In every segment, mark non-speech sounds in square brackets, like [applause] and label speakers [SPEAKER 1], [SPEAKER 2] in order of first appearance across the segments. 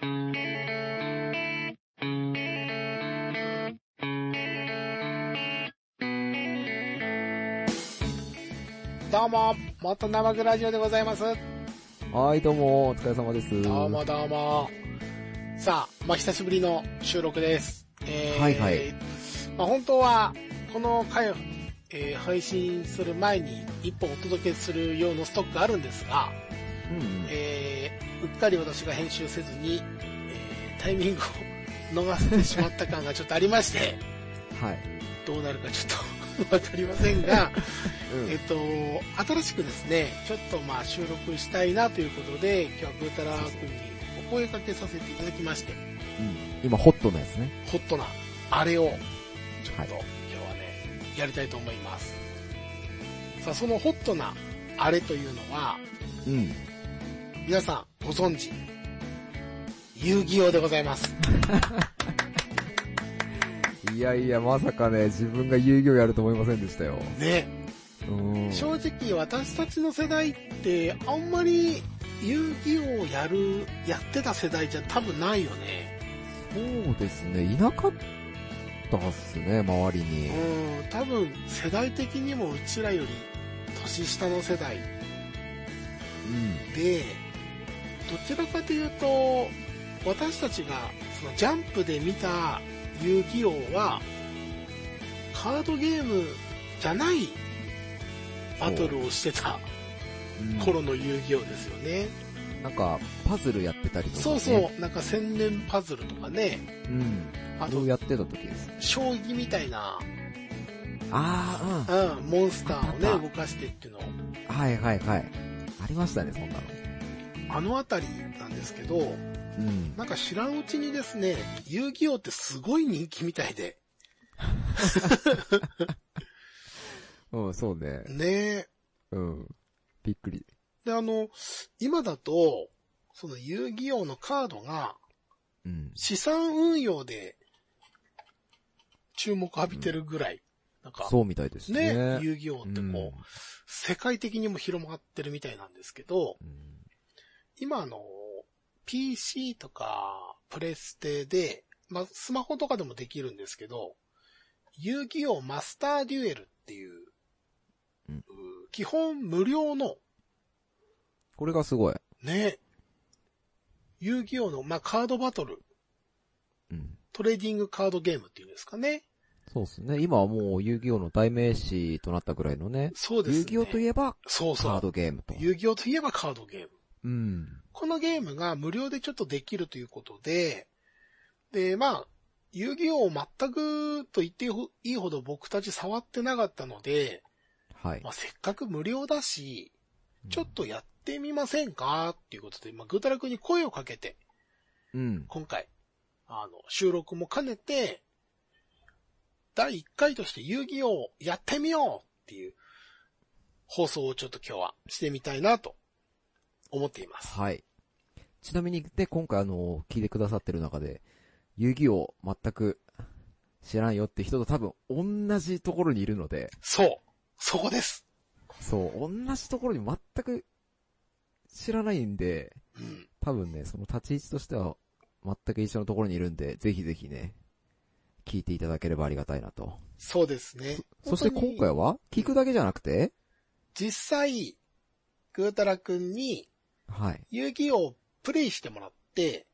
[SPEAKER 1] どうも、元生グラジオでございます。
[SPEAKER 2] はい、どうも、お疲れ様です。
[SPEAKER 1] どうもどうも。さあ、まあ久しぶりの収録です。えー、
[SPEAKER 2] はいはい。
[SPEAKER 1] まあ本当は、この回を、えー配信する前に一本お届けする用のストックがあるんですが、
[SPEAKER 2] うんうん。
[SPEAKER 1] えー、うっかり私が編集せずに、えー、タイミングを [laughs] 逃せてしまった感がちょっとありまして、
[SPEAKER 2] はい。
[SPEAKER 1] どうなるかちょっと [laughs] わかりませんが、
[SPEAKER 2] うん
[SPEAKER 1] えっと、新しくですね、ちょっとまあ収録したいなということで、今日はブータラー君にお声掛けさせていただきまして、
[SPEAKER 2] うん。今、ホットなやつね。
[SPEAKER 1] ホットなあれを、ちょっと、
[SPEAKER 2] はい
[SPEAKER 1] 今日はね、やりたいと思います。さあ、そのホットなあれというのは、
[SPEAKER 2] うん。
[SPEAKER 1] 皆さんご存知、遊戯王でございます。[laughs]
[SPEAKER 2] いやいや、まさかね、自分が遊戯をやると思いませんでしたよ。
[SPEAKER 1] ね、
[SPEAKER 2] うん。
[SPEAKER 1] 正直私たちの世代って、あんまり遊戯王やる、やってた世代じゃ多分ないよね。
[SPEAKER 2] そうですね、いなかったっすね、周りに。
[SPEAKER 1] うん、多分世代的にもうちらより年下の世代
[SPEAKER 2] うん。
[SPEAKER 1] で、どちらかというと、私たちがそのジャンプで見た遊戯王は、カードゲームじゃないバトルをしてた
[SPEAKER 2] うん
[SPEAKER 1] 頃の遊戯王ですよね。
[SPEAKER 2] なんか、パズルやってたりとか、ね。
[SPEAKER 1] そうそう、なんか千年パズルとかね、
[SPEAKER 2] うん。
[SPEAKER 1] あと
[SPEAKER 2] やってた時です？
[SPEAKER 1] 将棋みたいな、
[SPEAKER 2] ああ、
[SPEAKER 1] うん、モンスターをね、動かしてっていうの。
[SPEAKER 2] はいはいはい。ありましたね、そんなの。
[SPEAKER 1] あのあたりなんですけど、
[SPEAKER 2] うん。
[SPEAKER 1] なんか知らんうちにですね、遊戯王ってすごい人気みたいで、[laughs]
[SPEAKER 2] うん、そうね。
[SPEAKER 1] ね
[SPEAKER 2] うん。びっくり。
[SPEAKER 1] で、あの、今だと、その遊戯王のカードが
[SPEAKER 2] うん。
[SPEAKER 1] 資産運用で注目浴びてるぐらい、なんか、
[SPEAKER 2] そうみたいですね。
[SPEAKER 1] ね、遊戯王って
[SPEAKER 2] うん
[SPEAKER 1] こう、世界的にも広まってるみたいなんですけど、
[SPEAKER 2] うん
[SPEAKER 1] 今あの、PC とかプレステで、まあ、スマホとかでもできるんですけど、遊戯王マスターデュエルっていう、
[SPEAKER 2] うん
[SPEAKER 1] う基本無料の、
[SPEAKER 2] これがすごい。
[SPEAKER 1] ね、遊戯王の、まあ、カードバトル、
[SPEAKER 2] うん。
[SPEAKER 1] トレーディングカードゲームっていうんですかね。
[SPEAKER 2] そうですね。今はもう遊戯王の代名詞となったぐらいのね。
[SPEAKER 1] そうですね。
[SPEAKER 2] 遊戯王といえば
[SPEAKER 1] そうそう。
[SPEAKER 2] カードゲームと。
[SPEAKER 1] 遊戯王といえばカードゲーム。
[SPEAKER 2] うん。
[SPEAKER 1] このゲームが無料でちょっとできるということで、で、まあ、遊戯王全くと言っていいほど僕たち触ってなかったので、
[SPEAKER 2] はい
[SPEAKER 1] ま。あ、せっかく無料だし、ちょっとやってみませんかっていうことで、まあ、ぐーたらくんに声をかけて、
[SPEAKER 2] うん。
[SPEAKER 1] 今回、あの、収録も兼ねて、第1回として遊戯王やってみようっていう放送をちょっと今日はしてみたいなと思っています。
[SPEAKER 2] はい。ちなみに、で、今回あの、聞いてくださってる中で、遊戯王全く知らんよって人と多分同じところにいるので、
[SPEAKER 1] そう。そこです。
[SPEAKER 2] そう、同じところに全く知らないんで、
[SPEAKER 1] うん。
[SPEAKER 2] 多分ね、その立ち位置としては全く一緒のところにいるんで、ぜひぜひね、聞いていただければありがたいなと。
[SPEAKER 1] そうですね。
[SPEAKER 2] そして今回は？聞くだけじゃなくて、
[SPEAKER 1] 実際、ぐーたらくんに
[SPEAKER 2] はい。
[SPEAKER 1] 遊戯王をプレイしてもらって、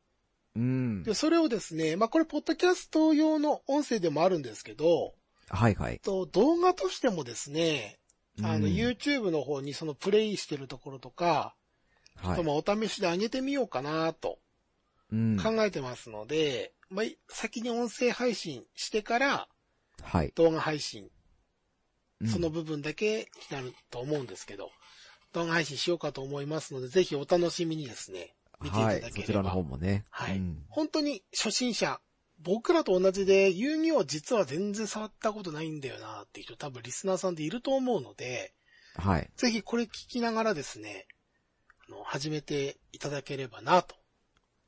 [SPEAKER 2] うん
[SPEAKER 1] で、。それをですね、まあ、これ、ポッドキャスト用の音声でもあるんですけど、
[SPEAKER 2] はいはい。
[SPEAKER 1] と動画としてもですね、あの、
[SPEAKER 2] うん
[SPEAKER 1] YouTube の方にそのプレイしてるところとか、
[SPEAKER 2] はい。
[SPEAKER 1] まあお試しで上げてみようかなと
[SPEAKER 2] うん。
[SPEAKER 1] 考えてますので、まあ、先に音声配信してから
[SPEAKER 2] はい。
[SPEAKER 1] 動画配信、
[SPEAKER 2] うん
[SPEAKER 1] その部分だけになると思うんですけど、動画配信しようかと思いますので、ぜひお楽しみにですね、見ていた
[SPEAKER 2] はい。
[SPEAKER 1] だければ。
[SPEAKER 2] そちらの方もね。
[SPEAKER 1] はい
[SPEAKER 2] うん
[SPEAKER 1] 本当に初心者、僕らと同じで遊戯王実は全然触ったことないんだよなっていう人多分リスナーさんでいると思うので、
[SPEAKER 2] はい。
[SPEAKER 1] ぜひこれ聞きながらですね、あの、始めていただければなと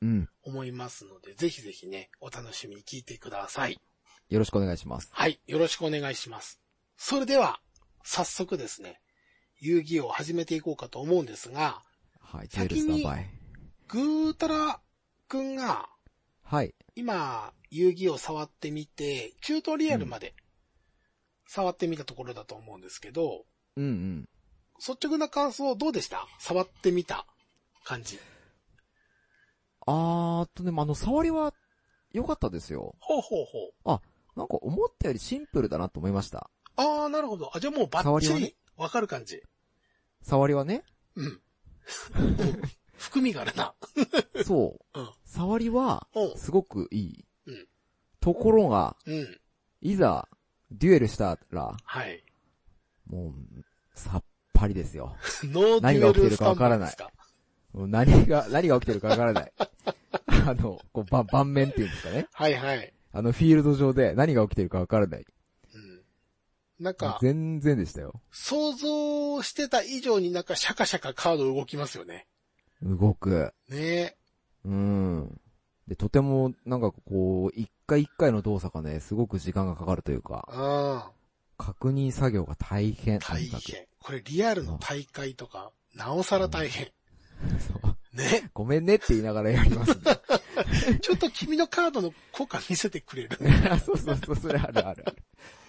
[SPEAKER 2] うん。
[SPEAKER 1] 思いますので、ぜひぜひね、お楽しみに聞いてください。
[SPEAKER 2] よろしくお願いします。
[SPEAKER 1] はい、よろしくお願いします。それでは、早速ですね、遊戯王を始めていこうかと思うんですが、
[SPEAKER 2] はい。ジェルスタンバイ。
[SPEAKER 1] ぐーたらくんが、
[SPEAKER 2] はい。
[SPEAKER 1] 今、遊戯を触ってみて、チュートリアルまで触ってみたところだと思うんですけど、
[SPEAKER 2] うんうん。
[SPEAKER 1] 率直な感想どうでした？触ってみた感じ。
[SPEAKER 2] あーっとね、まああの、触りは良かったですよ。
[SPEAKER 1] ほうほうほう。
[SPEAKER 2] なんか思ったよりシンプルだなと思いました。
[SPEAKER 1] ああ、なるほど。あ、じゃあもうバッチリ
[SPEAKER 2] ね
[SPEAKER 1] わかる感じ。
[SPEAKER 2] 触りはね。
[SPEAKER 1] うん。[laughs] 含みがあるな。
[SPEAKER 2] そう。
[SPEAKER 1] うん
[SPEAKER 2] 触りは
[SPEAKER 1] おう、
[SPEAKER 2] すごくいい。
[SPEAKER 1] うん
[SPEAKER 2] ところが、
[SPEAKER 1] うん。
[SPEAKER 2] いざ、デュエルしたら、
[SPEAKER 1] はい。
[SPEAKER 2] もう、さっぱりですよ。
[SPEAKER 1] ノーデ
[SPEAKER 2] 何が起きてるかわからない
[SPEAKER 1] バイですか
[SPEAKER 2] もう何が、何が起きてるかわからない。[laughs] [laughs] あの、こう、ば盤面っていうんですかね。
[SPEAKER 1] はいはい。
[SPEAKER 2] あの、フィールド上で何が起きてるかわからない。
[SPEAKER 1] うん。なんか、
[SPEAKER 2] 全然でしたよ。
[SPEAKER 1] 想像してた以上になんかシャカシャカカード動きますよね。
[SPEAKER 2] 動く。
[SPEAKER 1] ね
[SPEAKER 2] うん。で、とても、なんかこう、一回一回の動作がね、すごく時間がかかるというか、
[SPEAKER 1] ああ、
[SPEAKER 2] 確認作業が大変。と
[SPEAKER 1] 大変。これリアルの大会とか、なおさら大変。
[SPEAKER 2] そう
[SPEAKER 1] ね。[laughs]
[SPEAKER 2] ごめんねって言いながらやりますんで。[laughs]
[SPEAKER 1] ちょっと君のカードの効果見せてくれる？[laughs]
[SPEAKER 2] そうそうそう、それあるあるある。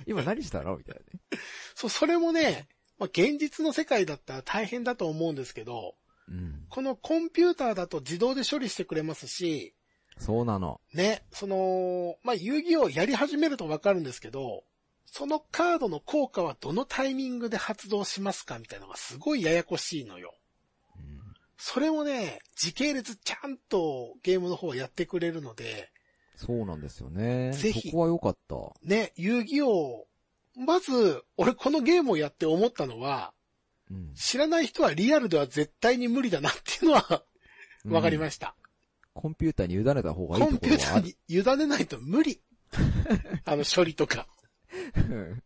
[SPEAKER 2] 今何したのみたいなね。
[SPEAKER 1] そう、それもね、まあ、現実の世界だったら大変だと思うんですけど、
[SPEAKER 2] うん。
[SPEAKER 1] このコンピューターだと自動で処理してくれますし、
[SPEAKER 2] そうなの。
[SPEAKER 1] ね、その、まあ、遊戯をやり始めるとわかるんですけど、そのカードの効果はどのタイミングで発動しますかみたいなのがすごいややこしいのよ。
[SPEAKER 2] うん
[SPEAKER 1] それもね、時系列ちゃんとゲームの方はやってくれるので、
[SPEAKER 2] そうなんですよね。
[SPEAKER 1] ぜひ
[SPEAKER 2] そこは良かった。
[SPEAKER 1] ね、遊戯王、まず、俺このゲームをやって思ったのは、
[SPEAKER 2] うん。
[SPEAKER 1] 知らない人はリアルでは絶対に無理だなっていうのはわかりま
[SPEAKER 2] し
[SPEAKER 1] した。
[SPEAKER 2] た。コンピューターに委ねた方がいい
[SPEAKER 1] コン。ピューターに委ねないと無理。[laughs] あの処理とか。
[SPEAKER 2] う [laughs] ん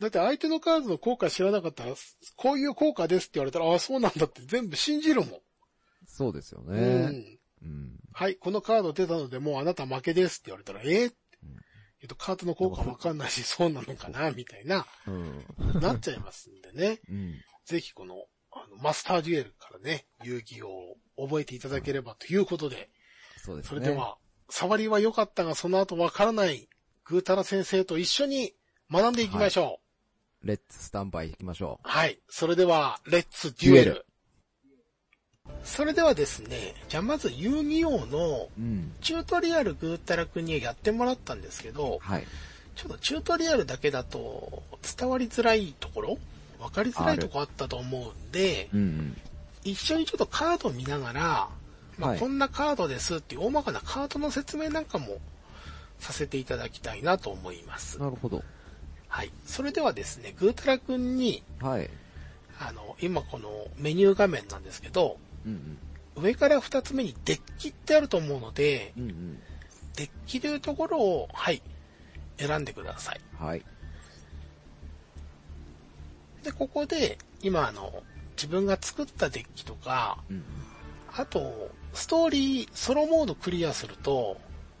[SPEAKER 1] だって相手のカードの効果知らなかったら、こういう効果ですって言われたら、ああ、そうなんだって全部信じるもん。
[SPEAKER 2] そうですよ
[SPEAKER 1] う
[SPEAKER 2] ね。
[SPEAKER 1] ん。
[SPEAKER 2] うん。
[SPEAKER 1] はい、このカード出たのでもうあなた負けですって言われたら、えーえっと、カードの効果わかんないし、そうなのかなみたいな、
[SPEAKER 2] うん。
[SPEAKER 1] なっちゃいますんでね。[laughs]
[SPEAKER 2] うん。
[SPEAKER 1] ぜひこの、あの、マスターデュエルからね、遊戯を覚えていただければということで、
[SPEAKER 2] そうですね。
[SPEAKER 1] それでは、触りは良かったが、その後わからない、ぐーたら先生と一緒に学んでいきましょう。
[SPEAKER 2] レッツスタンバイ行きましょ
[SPEAKER 1] はい。それでは、レッツデュエル。それではですね、じゃあまず遊戯王の。チュートリアルぐーたらくんにはやってもらったんですけど、
[SPEAKER 2] はい。
[SPEAKER 1] ちょっとチュートリアルだけだと伝わりづらいところわかりづらいところあったと思うんで、
[SPEAKER 2] うんうん。
[SPEAKER 1] 一緒にちょっとカード見ながら、まあ、
[SPEAKER 2] はい
[SPEAKER 1] こんなカードですっていう大まかなカードの説明なんかもさせていただきたいなと思います。
[SPEAKER 2] なるほど。
[SPEAKER 1] はい。それではですね、ぐーたらくんに、
[SPEAKER 2] はい。
[SPEAKER 1] あの、今このメニュー画面なんですけど、
[SPEAKER 2] うん
[SPEAKER 1] 上から二つ目にデッキってあると思うので、
[SPEAKER 2] うん。うんうん。
[SPEAKER 1] デッキというところを、はい、選んでください。
[SPEAKER 2] はい。
[SPEAKER 1] で、ここで、今あの、自分が作ったデッキとか、
[SPEAKER 2] うんうん。
[SPEAKER 1] あと、ストーリー、ソロモードクリアすると、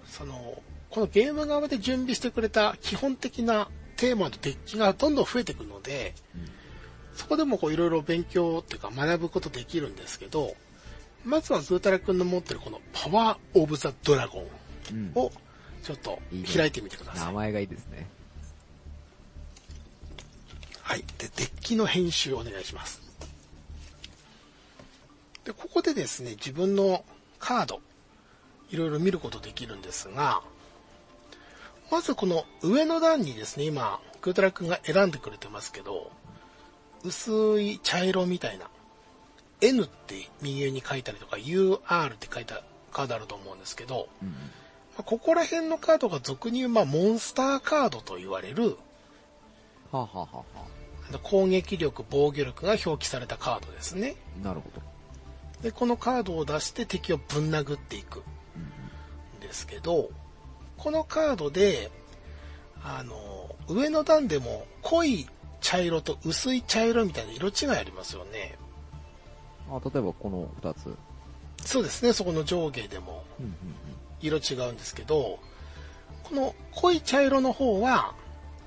[SPEAKER 1] その、このゲーム側で準備してくれた基本的なテーマのデッキがどんどん増えていくので、
[SPEAKER 2] うん
[SPEAKER 1] そこでもこういろいろ勉強っていうか学ぶことできるんですけど、まずはグータラ君の持ってるこのパワーオブザドラゴン
[SPEAKER 2] うん。
[SPEAKER 1] をちょっと
[SPEAKER 2] いいね
[SPEAKER 1] 開いてみてください。
[SPEAKER 2] 名前がいいですね。
[SPEAKER 1] はい。で、デッキの編集お願いします。で、ここでですね、自分のカード、いろいろ見ることできるんですが、まずこの上の段にですね、今、グータラ君が選んでくれてますけど、薄い茶色みたいな、N って右上に書いたりとか、UR って書いたカードあると思うんですけど、
[SPEAKER 2] うん。
[SPEAKER 1] まあここら辺のカードが俗に言う、まあ、モンスターカードと言われる、
[SPEAKER 2] はあ、はあはあ
[SPEAKER 1] 攻撃力、防御力が表記されたカードですね。
[SPEAKER 2] あ、なるほど。
[SPEAKER 1] で、このカードを出して敵をぶん殴っていく
[SPEAKER 2] うん
[SPEAKER 1] んですけど、このカードで、あの、上の段でも濃い茶色と薄い茶色みたいな色違いありますよね。
[SPEAKER 2] うん。あ、例えばこの二つ。
[SPEAKER 1] そうですね、そこの上下でも色違うんですけど、この濃い茶色の方は、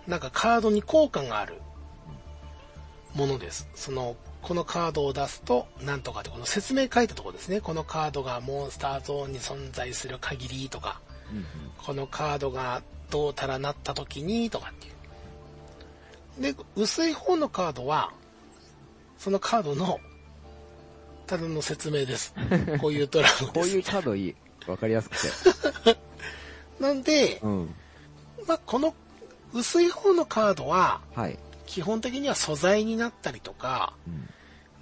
[SPEAKER 1] なんかカードに効果があるものです。そのこのカードを出すと、なんとかで、この説明書いたところですね。このカードがモンスターゾーンに存在する限りとか、
[SPEAKER 2] うんうん。
[SPEAKER 1] このカードがどうたらなった時にとかっていう。で、薄い方のカードは、そのカードの、ただの説明です。[laughs] こういうドラムです。
[SPEAKER 2] こういうカードいい。わかりやすくて。[laughs]
[SPEAKER 1] なんで、
[SPEAKER 2] うん。
[SPEAKER 1] まあ、この薄い方のカードは、
[SPEAKER 2] はい。
[SPEAKER 1] 基本的には素材になったりとか、
[SPEAKER 2] うん。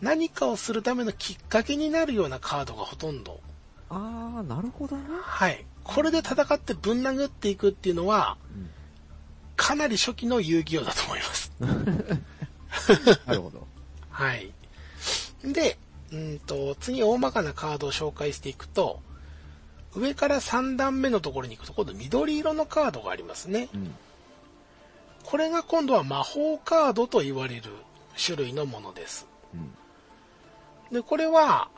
[SPEAKER 1] 何かをするためのきっかけになるようなカードがほとんど。
[SPEAKER 2] あー、なるほどね。
[SPEAKER 1] はい。これで戦ってぶん殴っていくっていうのは、
[SPEAKER 2] うん。
[SPEAKER 1] かなり初期の遊戯王だと思います。[laughs]
[SPEAKER 2] なるほど。
[SPEAKER 1] はい。で、うんと、次大まかなカードを紹介していくと、上から3段目のところに行くと、今度緑色のカードがありますね。
[SPEAKER 2] うん。
[SPEAKER 1] これが今度は魔法カードと言われる種類のものです。
[SPEAKER 2] うん。
[SPEAKER 1] で、これは、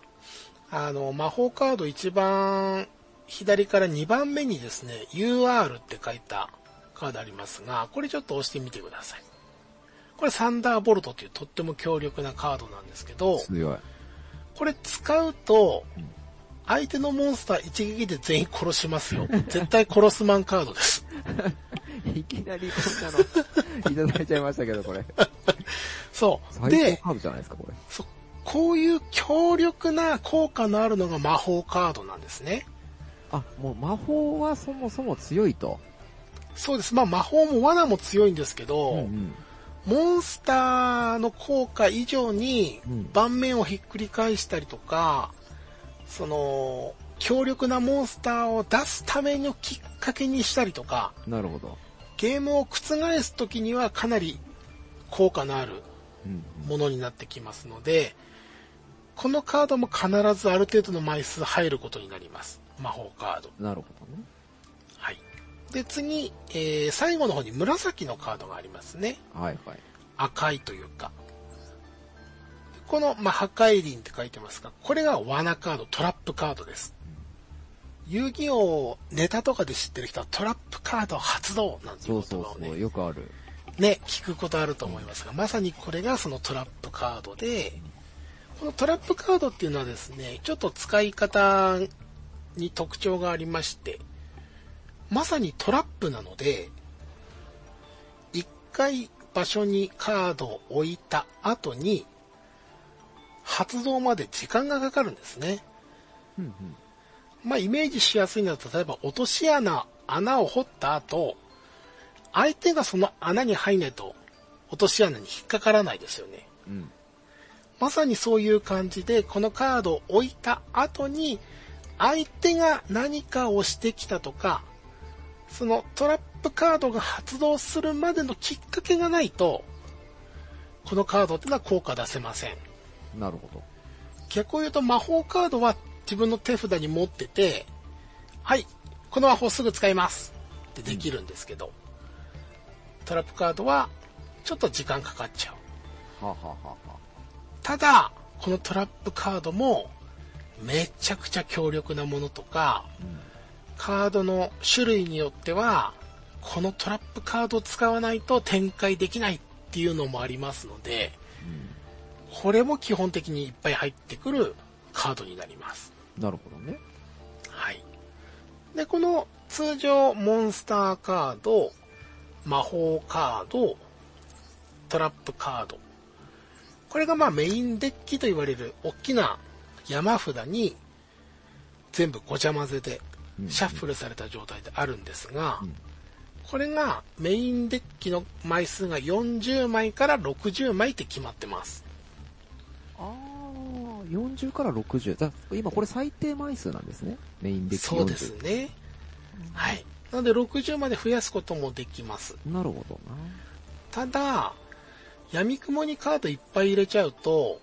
[SPEAKER 1] あの、魔法カード一番左から2番目にですね、UR って書いたカードありますが、これちょっと押してみてください。これサンダーボルトというとっても強力なカードなんですけど、
[SPEAKER 2] 強い。
[SPEAKER 1] これ使うと
[SPEAKER 2] うん、
[SPEAKER 1] 相手のモンスター一撃で全員殺しますよ。絶対殺すマンカードです。[laughs]
[SPEAKER 2] いきなりこんなの、いただいちゃいましたけど、これ。[laughs]
[SPEAKER 1] そう。で、
[SPEAKER 2] カードじゃないですか、これ。
[SPEAKER 1] そこういう強力な効果のあるのが魔法カードなんですね。
[SPEAKER 2] あ、もう魔法はそもそも強いと。
[SPEAKER 1] そうです。まあ魔法も罠も強いんですけど、
[SPEAKER 2] うん
[SPEAKER 1] モンスターの効果以上に
[SPEAKER 2] うん
[SPEAKER 1] 盤面をひっくり返したりとか、その、強力なモンスターを出すためのきっかけにしたりとか、
[SPEAKER 2] うん。なるほど。
[SPEAKER 1] ゲームを覆す時にはかなり効果のある
[SPEAKER 2] うんうん。
[SPEAKER 1] ものになってきますので、このカードも必ずある程度の枚数入ることになります。魔法カード。
[SPEAKER 2] なるほどね。
[SPEAKER 1] はい。で、次、えー最後の方に紫のカードがありますね。
[SPEAKER 2] はいはい。
[SPEAKER 1] 赤いというか。この、まあ、破壊輪って書いてますが、これが罠カード、トラップカードです。遊戯王ネタとかで知ってる人はトラップカード発動なんてい
[SPEAKER 2] そうう
[SPEAKER 1] 言葉をね
[SPEAKER 2] そうそう、よくある。
[SPEAKER 1] ね、聞くことあると思いますが、まさにこれがそのトラップカードで、このトラップカードっていうのはですね、ちょっと使い方に特徴がありまして、まさにトラップなので、一回場所にカードを置いた後に、発動まで時間がかかるんですね。
[SPEAKER 2] うんうん。
[SPEAKER 1] まあ、イメージしやすいのは、例えば落とし穴、穴を掘った後、相手がその穴に入んないと、落とし穴に引っかからないですよね。
[SPEAKER 2] うん。
[SPEAKER 1] まさにそういう感じで、このカードを置いた後に、相手が何かをしてきたとか、そのトラップカードが発動するまでのきっかけがないと、このカードっていうのは効果出せません。
[SPEAKER 2] なるほど。
[SPEAKER 1] 逆を言うと魔法カードは自分の手札に持ってて、はい、この魔法すぐ使いますってできるんですけど、トラップカードはちょっと時間かかっちゃう。
[SPEAKER 2] はあ、はあは
[SPEAKER 1] ただ、このトラップカードもめちゃくちゃ強力なものとか、
[SPEAKER 2] うん。
[SPEAKER 1] カードの種類によっては、このトラップカードを使わないと展開できないっていうのもありますので、これも基本的にいっぱい入ってくるカードになります。
[SPEAKER 2] うん。なるほどね。
[SPEAKER 1] はい。で、この通常モンスターカード、魔法カード、トラップカード。これがまあメインデッキと言われる大きな山札に全部ごちゃ混ぜで
[SPEAKER 2] うん
[SPEAKER 1] シャッフルされた状態であるんですが
[SPEAKER 2] うん、
[SPEAKER 1] これがメインデッキの枚数が40枚から60枚って決まってます。
[SPEAKER 2] ああ、40から60。だ今これ最低枚数なんですね。メインデッキ40。
[SPEAKER 1] そうですね。はい。なので60まで増やすこともできます。
[SPEAKER 2] なるほどな。
[SPEAKER 1] ただ、闇雲にカードいっぱい入れちゃうと、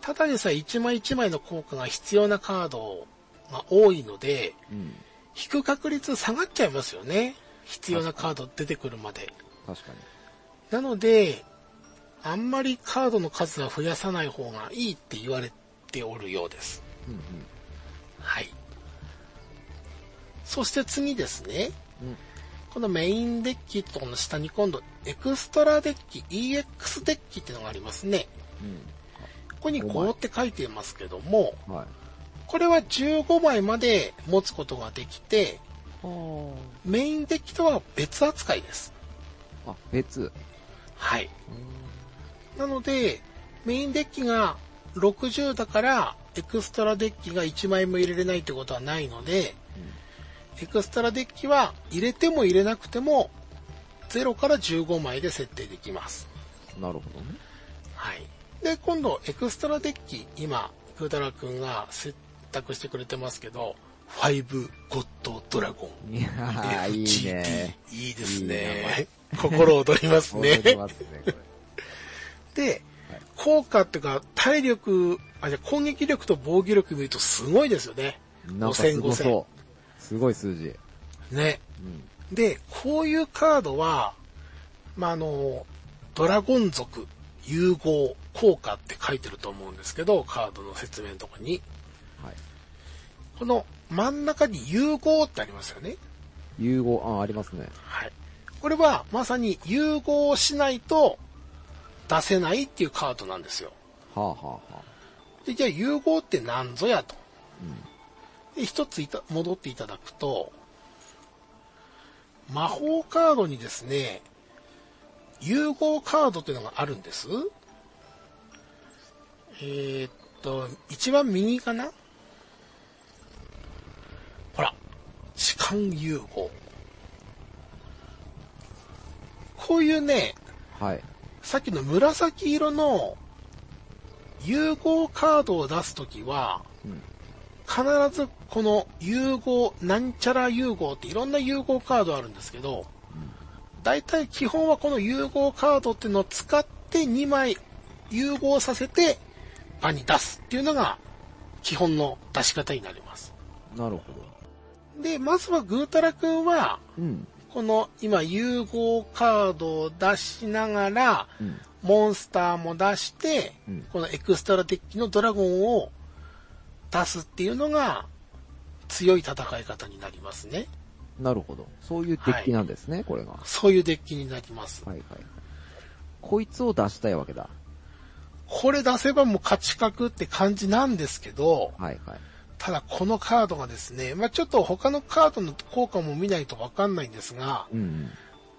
[SPEAKER 1] ただでさえ1枚1枚の効果が必要なカードが多いので、
[SPEAKER 2] うん。
[SPEAKER 1] 引く確率下がっちゃいますよね。必要なカード出てくるまで。
[SPEAKER 2] 確かに。
[SPEAKER 1] なので、あんまりカードの数は増やさない方がいいって言われておるようです。
[SPEAKER 2] うん
[SPEAKER 1] はい。そして次ですね。
[SPEAKER 2] うん。うん。
[SPEAKER 1] このメインデッキとの下に今度エクストラデッキ、EX デッキっていうのがありますね。
[SPEAKER 2] うん。
[SPEAKER 1] こに5って書いてますけども、
[SPEAKER 2] はい。
[SPEAKER 1] これは15枚まで持つことができて、
[SPEAKER 2] あ
[SPEAKER 1] メインデッキとは別扱いです。
[SPEAKER 2] あ、別。
[SPEAKER 1] はい。なので、メインデッキが60だから、エクストラデッキが1枚も入れれないってことはないので、エクストラデッキは入れても入れなくても、0から15枚で設定できます。
[SPEAKER 2] なるほどね。
[SPEAKER 1] はい。で、今度、エクストラデッキ、今、グータラ君が選択してくれてますけど、5ゴッドドラゴン。
[SPEAKER 2] いやー、いいね。
[SPEAKER 1] いいです
[SPEAKER 2] いい
[SPEAKER 1] ね。心躍りますね。
[SPEAKER 2] 踊りますね、これ。
[SPEAKER 1] で、効果っていうか、体力、あ、じゃあ攻撃力と防御力見るとすごいですよね。
[SPEAKER 2] なんかすごそう。すごい数字。
[SPEAKER 1] ね。
[SPEAKER 2] うん。
[SPEAKER 1] で、こういうカードは、まあ、あの、ドラゴン族融合効果って書いてると思うんですけど、カードの説明のとこに。
[SPEAKER 2] はい。
[SPEAKER 1] この真ん中に融合ってありますよね。
[SPEAKER 2] 融合、あ、ありますね。
[SPEAKER 1] はい。これはまさに融合しないと出せないっていうカードなんですよ。
[SPEAKER 2] はあはあはあ。
[SPEAKER 1] で、じゃあ融合って何ぞやと。
[SPEAKER 2] うん。
[SPEAKER 1] で、一ついた戻っていただくと、魔法カードにですね、融合カードっていうのがあるんです。えーっと、一番右かなほら、痴漢融合。こういうね、
[SPEAKER 2] はい。
[SPEAKER 1] さっきの紫色の融合カードを出すときは、
[SPEAKER 2] うん。
[SPEAKER 1] 必ずこの融合、なんちゃら融合っていろんな融合カードあるんですけど、大体基本はこの融合カードっていうのを使って2枚融合させて場に出すっていうのが基本の出し方になります。
[SPEAKER 2] なるほど。
[SPEAKER 1] で、まずはぐーたらくんは、
[SPEAKER 2] うん。
[SPEAKER 1] この今融合カードを出しながら、
[SPEAKER 2] うん。
[SPEAKER 1] モンスターも出して、
[SPEAKER 2] うん
[SPEAKER 1] このエクストラデッキのドラゴンを出すっていうのが強い戦い方になりますね。
[SPEAKER 2] なるほど。そういうデッキなんですね、これが。は
[SPEAKER 1] そういうデッキになります。
[SPEAKER 2] いはい。こいつを出したいわけだ。
[SPEAKER 1] これ出せばもう勝ち確って感じなんですけど、
[SPEAKER 2] はいはい。
[SPEAKER 1] ただこのカードがですね、まあちょっと他のカードの効果も見ないとわかんないんですが、
[SPEAKER 2] うんうん。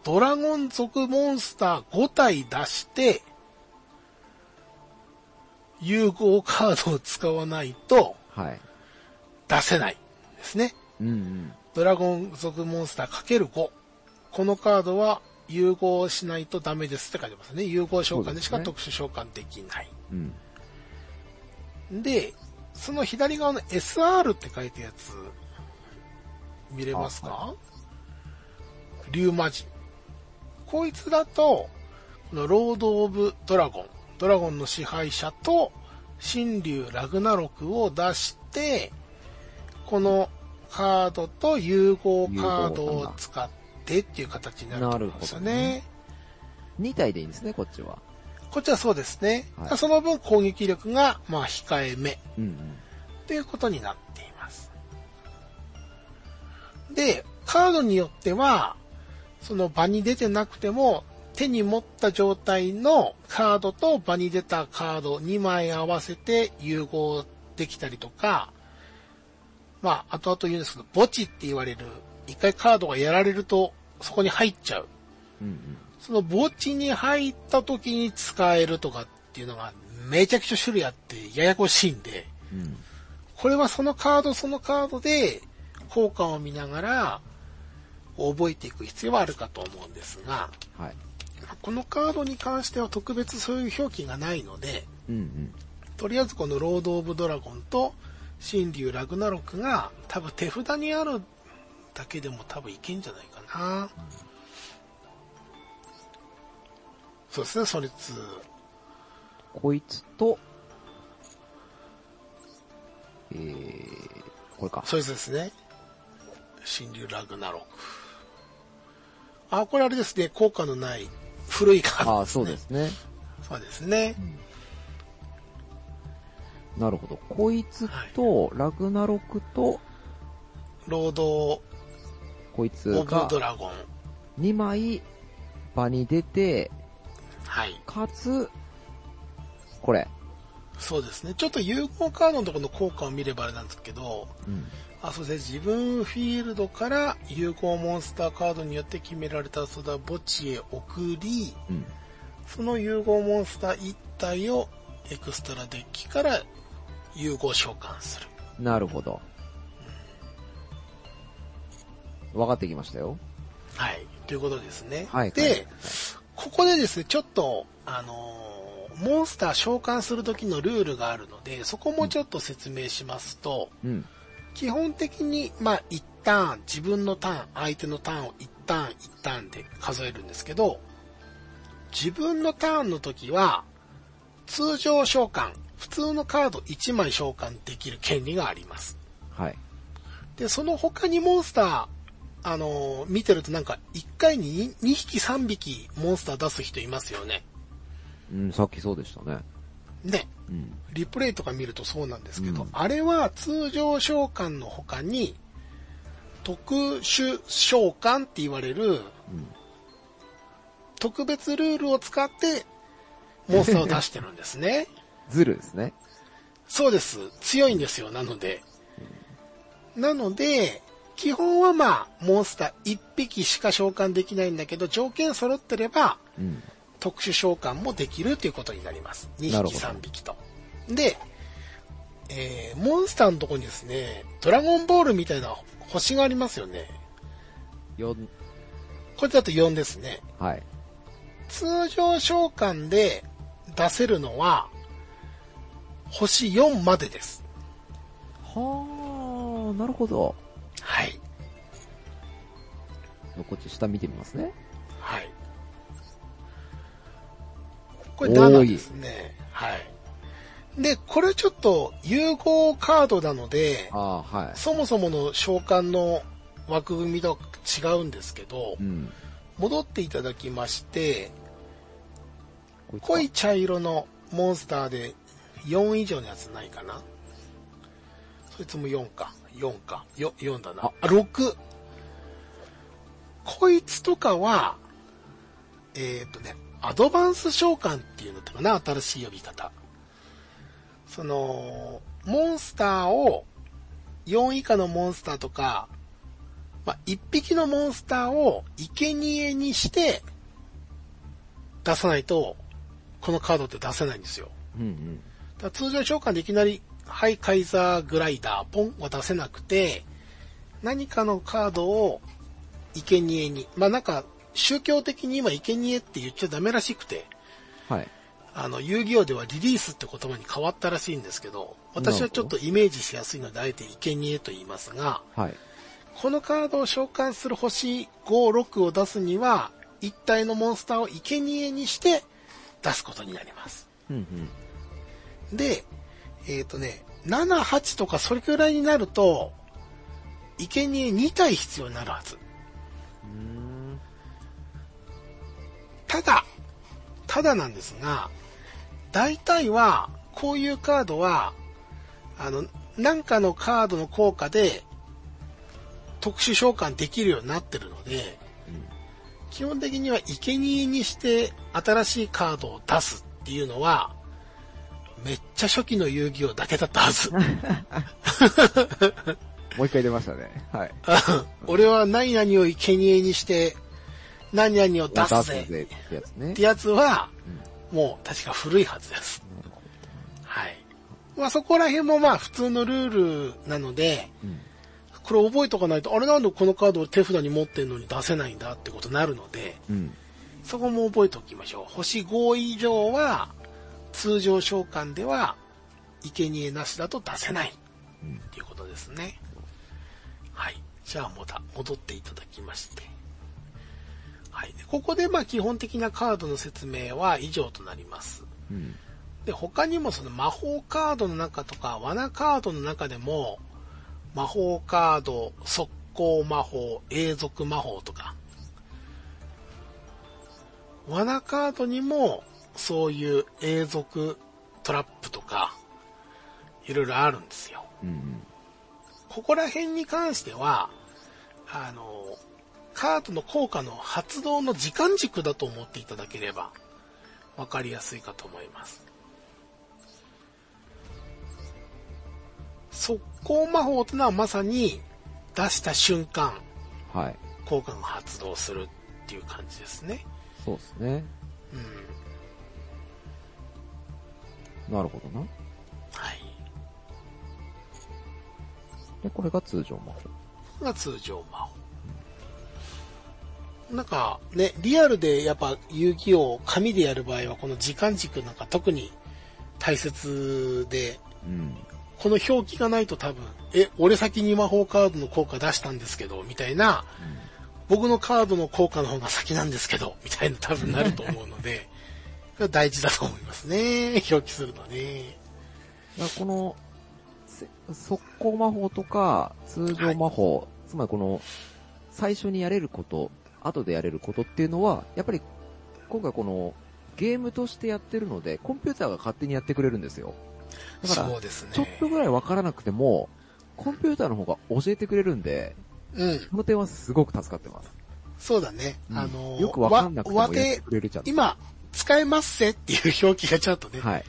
[SPEAKER 1] ドラゴン族モンスター5体出して、融合カードを使わないと
[SPEAKER 2] はい。
[SPEAKER 1] 出せないんですね。
[SPEAKER 2] うんうん。
[SPEAKER 1] ドラゴン族モンスター ×5。このカードは融合しないとダメですって書いてますね。融合召喚でしか特殊召喚できない。
[SPEAKER 2] うん。
[SPEAKER 1] で、その左側の SR って書いてるやつ、見れますか、
[SPEAKER 2] あは
[SPEAKER 1] リュウマジン。こいつだと、このロード・オブ・ドラゴン、ドラゴンの支配者と、神竜ラグナロクを出して、このカードと融合カードを使ってっていう形になるんですよね。
[SPEAKER 2] 2体でいいんですね、こっちは。
[SPEAKER 1] こっちはそうですね。
[SPEAKER 2] はい
[SPEAKER 1] その分攻撃力が、まあ、控えめ。
[SPEAKER 2] うんうん。
[SPEAKER 1] ということになっています。で、カードによっては、その場に出てなくても、手に持った状態のカードと場に出たカード2枚合わせて融合できたりとか、まあ、後々言うんですけど、墓地って言われる、一回カードがやられると、そこに入っちゃう。
[SPEAKER 2] うんうん。
[SPEAKER 1] その墓地に入った時に使えるとかっていうのがめちゃくちゃ種類あってややこしいんで、
[SPEAKER 2] うん。
[SPEAKER 1] これはそのカードそのカードで効果を見ながら覚えていく必要はあるかと思うんですが、
[SPEAKER 2] はい。
[SPEAKER 1] このカードに関しては特別そういう表記がないので、
[SPEAKER 2] うんうん。
[SPEAKER 1] とりあえずこのロード・オブ・ドラゴンと神竜ラグナロクが多分手札にあるだけでも多分いけんじゃないかな。そうですね、それつ。
[SPEAKER 2] こいつと、えー、これか。
[SPEAKER 1] そいつですね。神竜ラグナロク。あ、これあれですね、効果のない古いカード、
[SPEAKER 2] ああ、そうで。すね。
[SPEAKER 1] そうですね。
[SPEAKER 2] なるほど。こいつと、ラグナロクと、
[SPEAKER 1] ロード・
[SPEAKER 2] こいつ
[SPEAKER 1] オブ・
[SPEAKER 2] が
[SPEAKER 1] ドラゴン。
[SPEAKER 2] 2枚場に出て、
[SPEAKER 1] はい。
[SPEAKER 2] かつ、これ。
[SPEAKER 1] そうですね。ちょっと融合カードのところの効果を見ればあれなんですけど、
[SPEAKER 2] うん。
[SPEAKER 1] あ、そうですね。自分フィールドから融合モンスターカードによって決められたそだ墓地へ送り、
[SPEAKER 2] うん。
[SPEAKER 1] その融合モンスター1体をエクストラデッキから融合召喚する。
[SPEAKER 2] なるほど。分かってきましたよ。
[SPEAKER 1] はい。ということですね。
[SPEAKER 2] はい。
[SPEAKER 1] で、
[SPEAKER 2] はい
[SPEAKER 1] ここでですね、ちょっと、あのーモンスター召喚する時のルールがあるので、そこもちょっと説明しますと、
[SPEAKER 2] うん。
[SPEAKER 1] 基本的に、まあ、一ターン、自分のターン、相手のターンを一ターン、一ターンで数えるんですけど、自分のターンの時は、通常召喚、普通のカード1枚召喚できる権利があります。
[SPEAKER 2] はい。
[SPEAKER 1] で、その他にモンスター、あのー見てるとなんか、1回に 2, 匹3匹モンスター出す人いますよね。
[SPEAKER 2] うん、さっきそうでしたね。
[SPEAKER 1] ね。
[SPEAKER 2] うん。
[SPEAKER 1] リプレイとか見るとそうなんですけど、
[SPEAKER 2] うん
[SPEAKER 1] あれは通常召喚の他に、特殊召喚って言われる、
[SPEAKER 2] うん。
[SPEAKER 1] 特別ルールを使って、モンスターを出してるんですね。[laughs]
[SPEAKER 2] ズルですね。
[SPEAKER 1] そうです。強いんですよ、なので。なので、基本はまあ、モンスター1匹しか召喚できないんだけど、条件揃ってれば、
[SPEAKER 2] うん。
[SPEAKER 1] 特殊召喚もできるということになります。2匹
[SPEAKER 2] なるほど
[SPEAKER 1] 3匹と。で、えー、モンスターのとこにですね、ドラゴンボールみたいな星がありますよね。
[SPEAKER 2] よ、
[SPEAKER 1] これだと4ですね。
[SPEAKER 2] はい。
[SPEAKER 1] 通常召喚で出せるのは、星4までです。
[SPEAKER 2] はあ、なるほど。
[SPEAKER 1] はい。
[SPEAKER 2] こっち下見てみますね。
[SPEAKER 1] はい。これ7ですね。はい。で、これちょっと融合カードなので、
[SPEAKER 2] はい。
[SPEAKER 1] そもそもの召喚の枠組みと違うんですけど
[SPEAKER 2] う、ん。
[SPEAKER 1] 戻っていただきまして、濃い茶色のモンスターで4以上のやつないかな？そいつも4か。4か。よ、4だな。
[SPEAKER 2] あ
[SPEAKER 1] あ、6。こいつとかは、えっ、とね、アドバンス召喚っていうのとかな、新しい呼び方。その、モンスターを、4以下のモンスターとか、まあ、1匹のモンスターを生贄にして、出さないと、このカードって出せないんですよ。
[SPEAKER 2] うんうん。
[SPEAKER 1] だ通常召喚でいきなり、はい、カイザーグライダー、ポンは出せなくて、何かのカードを生贄に、まあなんか、宗教的に今生贄って言っちゃダメらしくて、
[SPEAKER 2] はい。
[SPEAKER 1] あの、遊戯王ではリリースって言葉に変わったらしいんですけど、私はちょっとイメージしやすいので、あえて生贄と言いますが、
[SPEAKER 2] はい。
[SPEAKER 1] このカードを召喚する星5、6を出すには、一体のモンスターを生贄にして出すことになります。
[SPEAKER 2] うんうん。
[SPEAKER 1] で、えっ、とね、7、8とかそれくらいになると、生贄2体必要になるはず。
[SPEAKER 2] うーん。
[SPEAKER 1] ただ、ただなんですが、大体は、こういうカードは、あの、なんかのカードの効果で、特殊召喚できるようになってるので、基本的には生贄にして新しいカードを出すっていうのは、めっちゃ初期の遊戯王だけだったはず。[laughs]
[SPEAKER 2] もう一回出ましたね。はい。[laughs]
[SPEAKER 1] 俺は何々を生贄にして、何々を出すぜ
[SPEAKER 2] ぜってやつね
[SPEAKER 1] って。やつは、もう確か古いはずです。はい。まあそこら辺もまあ普通のルールなので、
[SPEAKER 2] ど。うん。
[SPEAKER 1] これ覚えとかないと、あれなんでこのカードを手札に持ってんのに出せないんだってことになるので、
[SPEAKER 2] うん。
[SPEAKER 1] そこも覚えておきましょう。星5以上は、通常召喚では、生贄なしだと出せない。
[SPEAKER 2] うん
[SPEAKER 1] っていうことですね。はい。じゃあまた戻っていただきまして。はい。でここでまあ基本的なカードの説明は以上となります。
[SPEAKER 2] うん。
[SPEAKER 1] で、他にもその魔法カードの中とか、罠カードの中でも、魔法カード、速攻魔法、永続魔法とか、罠カードにも、そういう永続トラップとか、いろいろあるんですよ。
[SPEAKER 2] うん。
[SPEAKER 1] ここら辺に関しては、あの、カードの効果の発動の時間軸だと思っていただければ、わかりやすいかと思います。速攻魔法というのはまさに出した瞬間、
[SPEAKER 2] はい。
[SPEAKER 1] 効果が発動するっていう感じですね。
[SPEAKER 2] そうですね。
[SPEAKER 1] うん。
[SPEAKER 2] なるほどな。
[SPEAKER 1] はい。
[SPEAKER 2] で、これが通常魔法。
[SPEAKER 1] が通常魔法。なんかね、リアルでやっぱ遊戯王を紙でやる場合はこの時間軸なんか特に大切で、
[SPEAKER 2] うん。
[SPEAKER 1] この表記がないと多分、え、俺先に魔法カードの効果出したんですけど、みたいな、僕のカードの効果の方が先なんですけど、みたいな多分なると思うので、大事だと思いますね。[laughs] 表記するのね。
[SPEAKER 2] この、せ速攻魔法とか、通常魔法、つまりこの、最初にやれること、後でやれることっていうのは、やっぱり、今回この、ゲームとしてやってるので、コンピューターが勝手にやってくれるんですよ。だから、
[SPEAKER 1] そうですね。
[SPEAKER 2] ちょっとぐらいわからなくても、コンピューターの方が教えてくれるんで、
[SPEAKER 1] うん。
[SPEAKER 2] この点はすごく助かってます。
[SPEAKER 1] そうだね。
[SPEAKER 2] うん
[SPEAKER 1] あの、
[SPEAKER 2] よくわかんなくてもって
[SPEAKER 1] で
[SPEAKER 2] くれるじゃん。
[SPEAKER 1] 今、使えますせっていう表記がちゃんとね、
[SPEAKER 2] はい。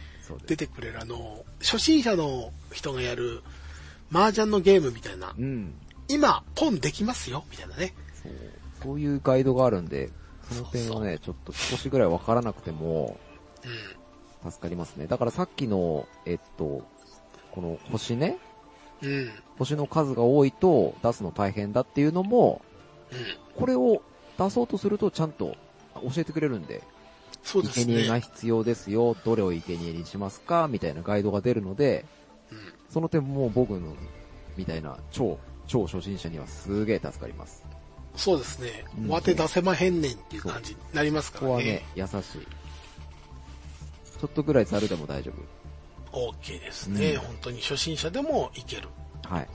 [SPEAKER 1] 出てくれる。あの、初心者の人がやる麻雀のゲームみたいな、
[SPEAKER 2] うん。
[SPEAKER 1] 今、ポンできますよ、みたいなね。
[SPEAKER 2] そう。そういうガイドがあるんで、その点はね、ちょっと少しぐらいわからなくても、
[SPEAKER 1] う
[SPEAKER 2] 助かりますね。だからさっきの、えっと、この星ね、
[SPEAKER 1] ん。うん。うん。
[SPEAKER 2] 星の数が多いと出すの大変だっていうのも、これを出そうとするとちゃんと教えてくれるんで、
[SPEAKER 1] そうです
[SPEAKER 2] 生贄が
[SPEAKER 1] ね。
[SPEAKER 2] 必要ですよ、どれを生贄にしますか、みたいなガイドが出るので、
[SPEAKER 1] うん。
[SPEAKER 2] その点も僕の、みたいな超、超初心者にはすげえ助かります。
[SPEAKER 1] そうですね
[SPEAKER 2] う。ん
[SPEAKER 1] わて出せまへんねんっていう感じになりますからね
[SPEAKER 2] ここはね。、優しい。ちょっとぐらいざるでも大丈
[SPEAKER 1] OK ですね。
[SPEAKER 2] うん
[SPEAKER 1] 本当に初心者でもいける。
[SPEAKER 2] 夫。はい。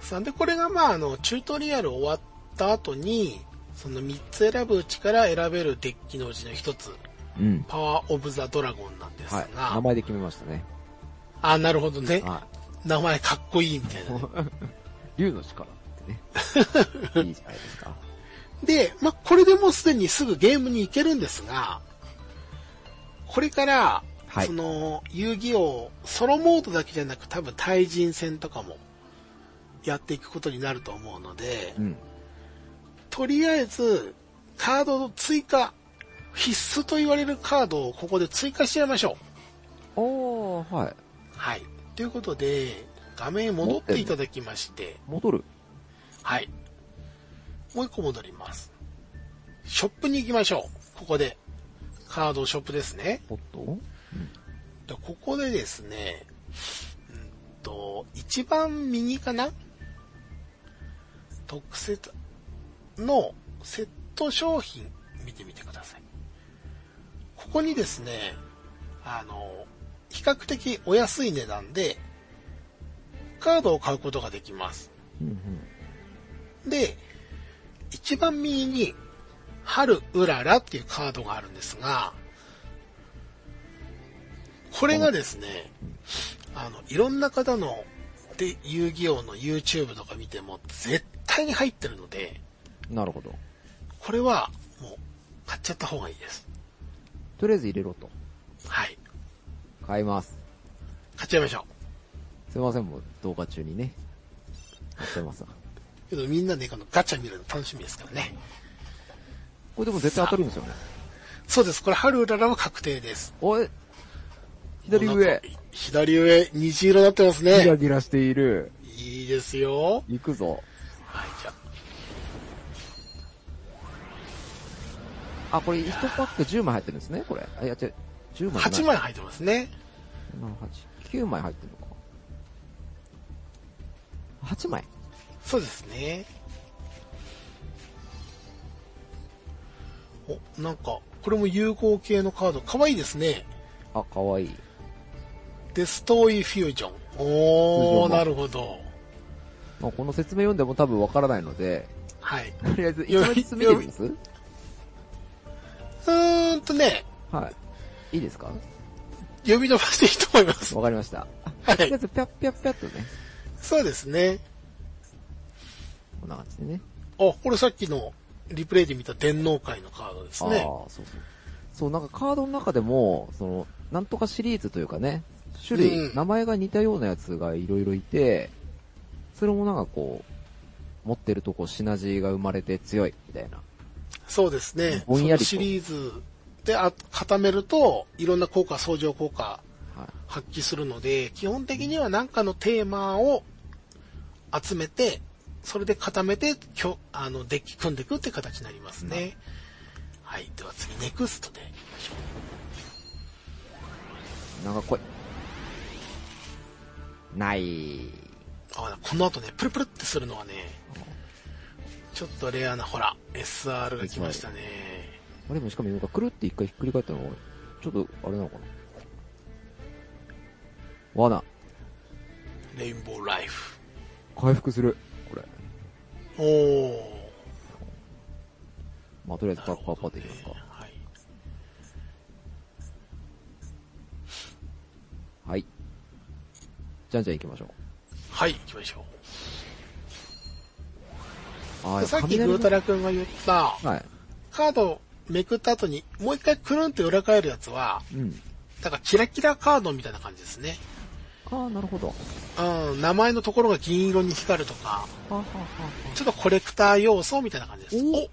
[SPEAKER 1] さんで、これがまあ、あの、チュートリアル終わった後に、その3つ選ぶうちから選べるデッキのうちの1つ、
[SPEAKER 2] うん。
[SPEAKER 1] パワーオブザドラゴンなんですが、
[SPEAKER 2] はい。名前で決めましたね。
[SPEAKER 1] あ、なるほどね。
[SPEAKER 2] は
[SPEAKER 1] 名前かっこいいみたいな。[laughs]
[SPEAKER 2] 竜の力ってね。[laughs] いいじゃないですか。
[SPEAKER 1] で、まあ、これでもうすでにすぐゲームに行けるんですが、これから、
[SPEAKER 2] はい
[SPEAKER 1] その、遊戯王、ソロモードだけじゃなく多分対人戦とかもやっていくことになると思うので、
[SPEAKER 2] うん。
[SPEAKER 1] とりあえず、カードの追加、必須と言われるカードをここで追加しちゃいましょう。
[SPEAKER 2] おー、はい。
[SPEAKER 1] はい。ということで、画面へ戻っていただきまして、
[SPEAKER 2] 戻る？
[SPEAKER 1] はい。もう一個戻ります。ショップに行きましょう。ここで。カードショップですね。
[SPEAKER 2] おっと？
[SPEAKER 1] でここでですね、うんと、一番右かな？特設のセット商品見てみてください。ここにですね、あの、比較的お安い値段で、カードを買うことができます。で、一番右に、春うららっていうカードがあるんですが、これがですね、あの、いろんな方の、で、遊戯王の YouTube とか見ても絶対に入ってるので、
[SPEAKER 2] なるほど。
[SPEAKER 1] これはもう買っちゃった方がいいです。
[SPEAKER 2] とりあえず入れろと。
[SPEAKER 1] はい。
[SPEAKER 2] 買います。
[SPEAKER 1] 買っちゃいましょ
[SPEAKER 2] すいません、もう動画中にね。やってますわ。
[SPEAKER 1] う。けどみんなね、このガチャ見るの楽しみですからね。
[SPEAKER 2] これでも絶対当たるんですよね。
[SPEAKER 1] そうです。これ春うららは確定です。
[SPEAKER 2] おい左上
[SPEAKER 1] か。左上、虹色になってます
[SPEAKER 2] ギラ
[SPEAKER 1] ね。
[SPEAKER 2] ギラしている。
[SPEAKER 1] いいですよ。
[SPEAKER 2] 行くぞ。
[SPEAKER 1] あ。
[SPEAKER 2] あ、これ1パック10枚入ってるんですね、これ。あ、いや、違う。10枚。
[SPEAKER 1] 8枚入ってますね。
[SPEAKER 2] 7、8、9枚入ってるのか。8枚？
[SPEAKER 1] そうですね。お、なんか、これも融合系のカード、かわいいですね。
[SPEAKER 2] あ、かわいい。
[SPEAKER 1] デストーイフュージョン。おー、
[SPEAKER 2] の
[SPEAKER 1] なるほど。
[SPEAKER 2] まあ、この説明読んでも多分わからないので、
[SPEAKER 1] はい。
[SPEAKER 2] とりあえず、一枚ずつ見てみます？
[SPEAKER 1] うーんとね、
[SPEAKER 2] はい。いいですか？
[SPEAKER 1] 呼び伸ばしていいと思います。
[SPEAKER 2] わかりました。
[SPEAKER 1] は
[SPEAKER 2] とりあえ
[SPEAKER 1] い。
[SPEAKER 2] ず、ぴゃっぴゃっぴゃっとね、
[SPEAKER 1] そうですね。
[SPEAKER 2] こんな感じでね。
[SPEAKER 1] あ、これさっきのリプレイで見た電脳会のカードですね。
[SPEAKER 2] ああ、そうそう。そう、なんかカードの中でも、その、なんとかシリーズというかね、種類、
[SPEAKER 1] うん
[SPEAKER 2] 名前が似たようなやつがいろいろいて、それもなんかこう、持ってるとこうシナジーが生まれて強いみたいな。
[SPEAKER 1] そうですね。
[SPEAKER 2] ぼんやり
[SPEAKER 1] シリーズであ固めると、いろんな効果、相乗効果
[SPEAKER 2] はい。
[SPEAKER 1] 発揮するので、基本的には何かのテーマを集めて、それで固めて、きょあの、デッキ組んでいくって形になりますね。はい。では次、ネクストでいきましょ
[SPEAKER 2] 長来い。ない。
[SPEAKER 1] う。あ、この後ね、プルプルってするのはね、ちょっとレアな、ほら、SR が来ましたね。
[SPEAKER 2] あれもしかも今くるって一回ひっくり返ったの？が、ちょっと、あれなのかな？罠。
[SPEAKER 1] レインボーライフ。
[SPEAKER 2] 回復する。これ。
[SPEAKER 1] おー。
[SPEAKER 2] まあ、とりあえずパッパッパっていきますか。
[SPEAKER 1] はい。
[SPEAKER 2] はい。じゃんじゃん行きましょ
[SPEAKER 1] はい、行きましょ
[SPEAKER 2] う。
[SPEAKER 1] さっきグータラ君が言った、
[SPEAKER 2] はい。
[SPEAKER 1] カードめくった後に、もう一回くるんって裏返るやつは、
[SPEAKER 2] うん。
[SPEAKER 1] だからキラキラカードみたいな感じですね。
[SPEAKER 2] ああ、なるほど。は
[SPEAKER 1] うん、名前のところが銀色に光るとか、ちょっとコレクター要素みたいな感じです。
[SPEAKER 2] お
[SPEAKER 1] お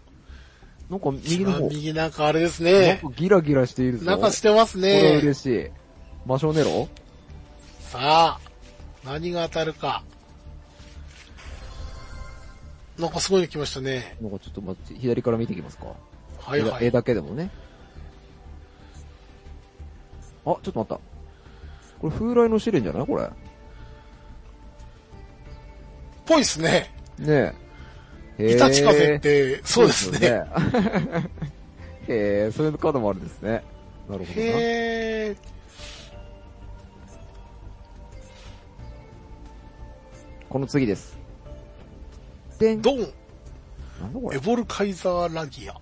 [SPEAKER 2] なんか右の方。
[SPEAKER 1] 右なんかあれです
[SPEAKER 2] なん
[SPEAKER 1] ね
[SPEAKER 2] か。ギラギラしているぞ。
[SPEAKER 1] なんかしてます
[SPEAKER 2] これ。嬉しい。魔性ネロ
[SPEAKER 1] さあ、何が当たるか。なんかすごいの来ましたね。
[SPEAKER 2] なんかちょっと待って、左から見ていきますか。
[SPEAKER 1] はいはい。
[SPEAKER 2] 絵絵だけでもね。あ、ちょっと待った。これ風来の試練じゃない？これ。
[SPEAKER 1] ぽいっすね。
[SPEAKER 2] ねえ。へ
[SPEAKER 1] イタチ風って、そうですね。
[SPEAKER 2] ね。[laughs] へえ、そういうカードもあるんですね。なるほどな。
[SPEAKER 1] へー。
[SPEAKER 2] この次です。でん。
[SPEAKER 1] ドン、
[SPEAKER 2] なんだこれ？
[SPEAKER 1] エボルカイザーラギア。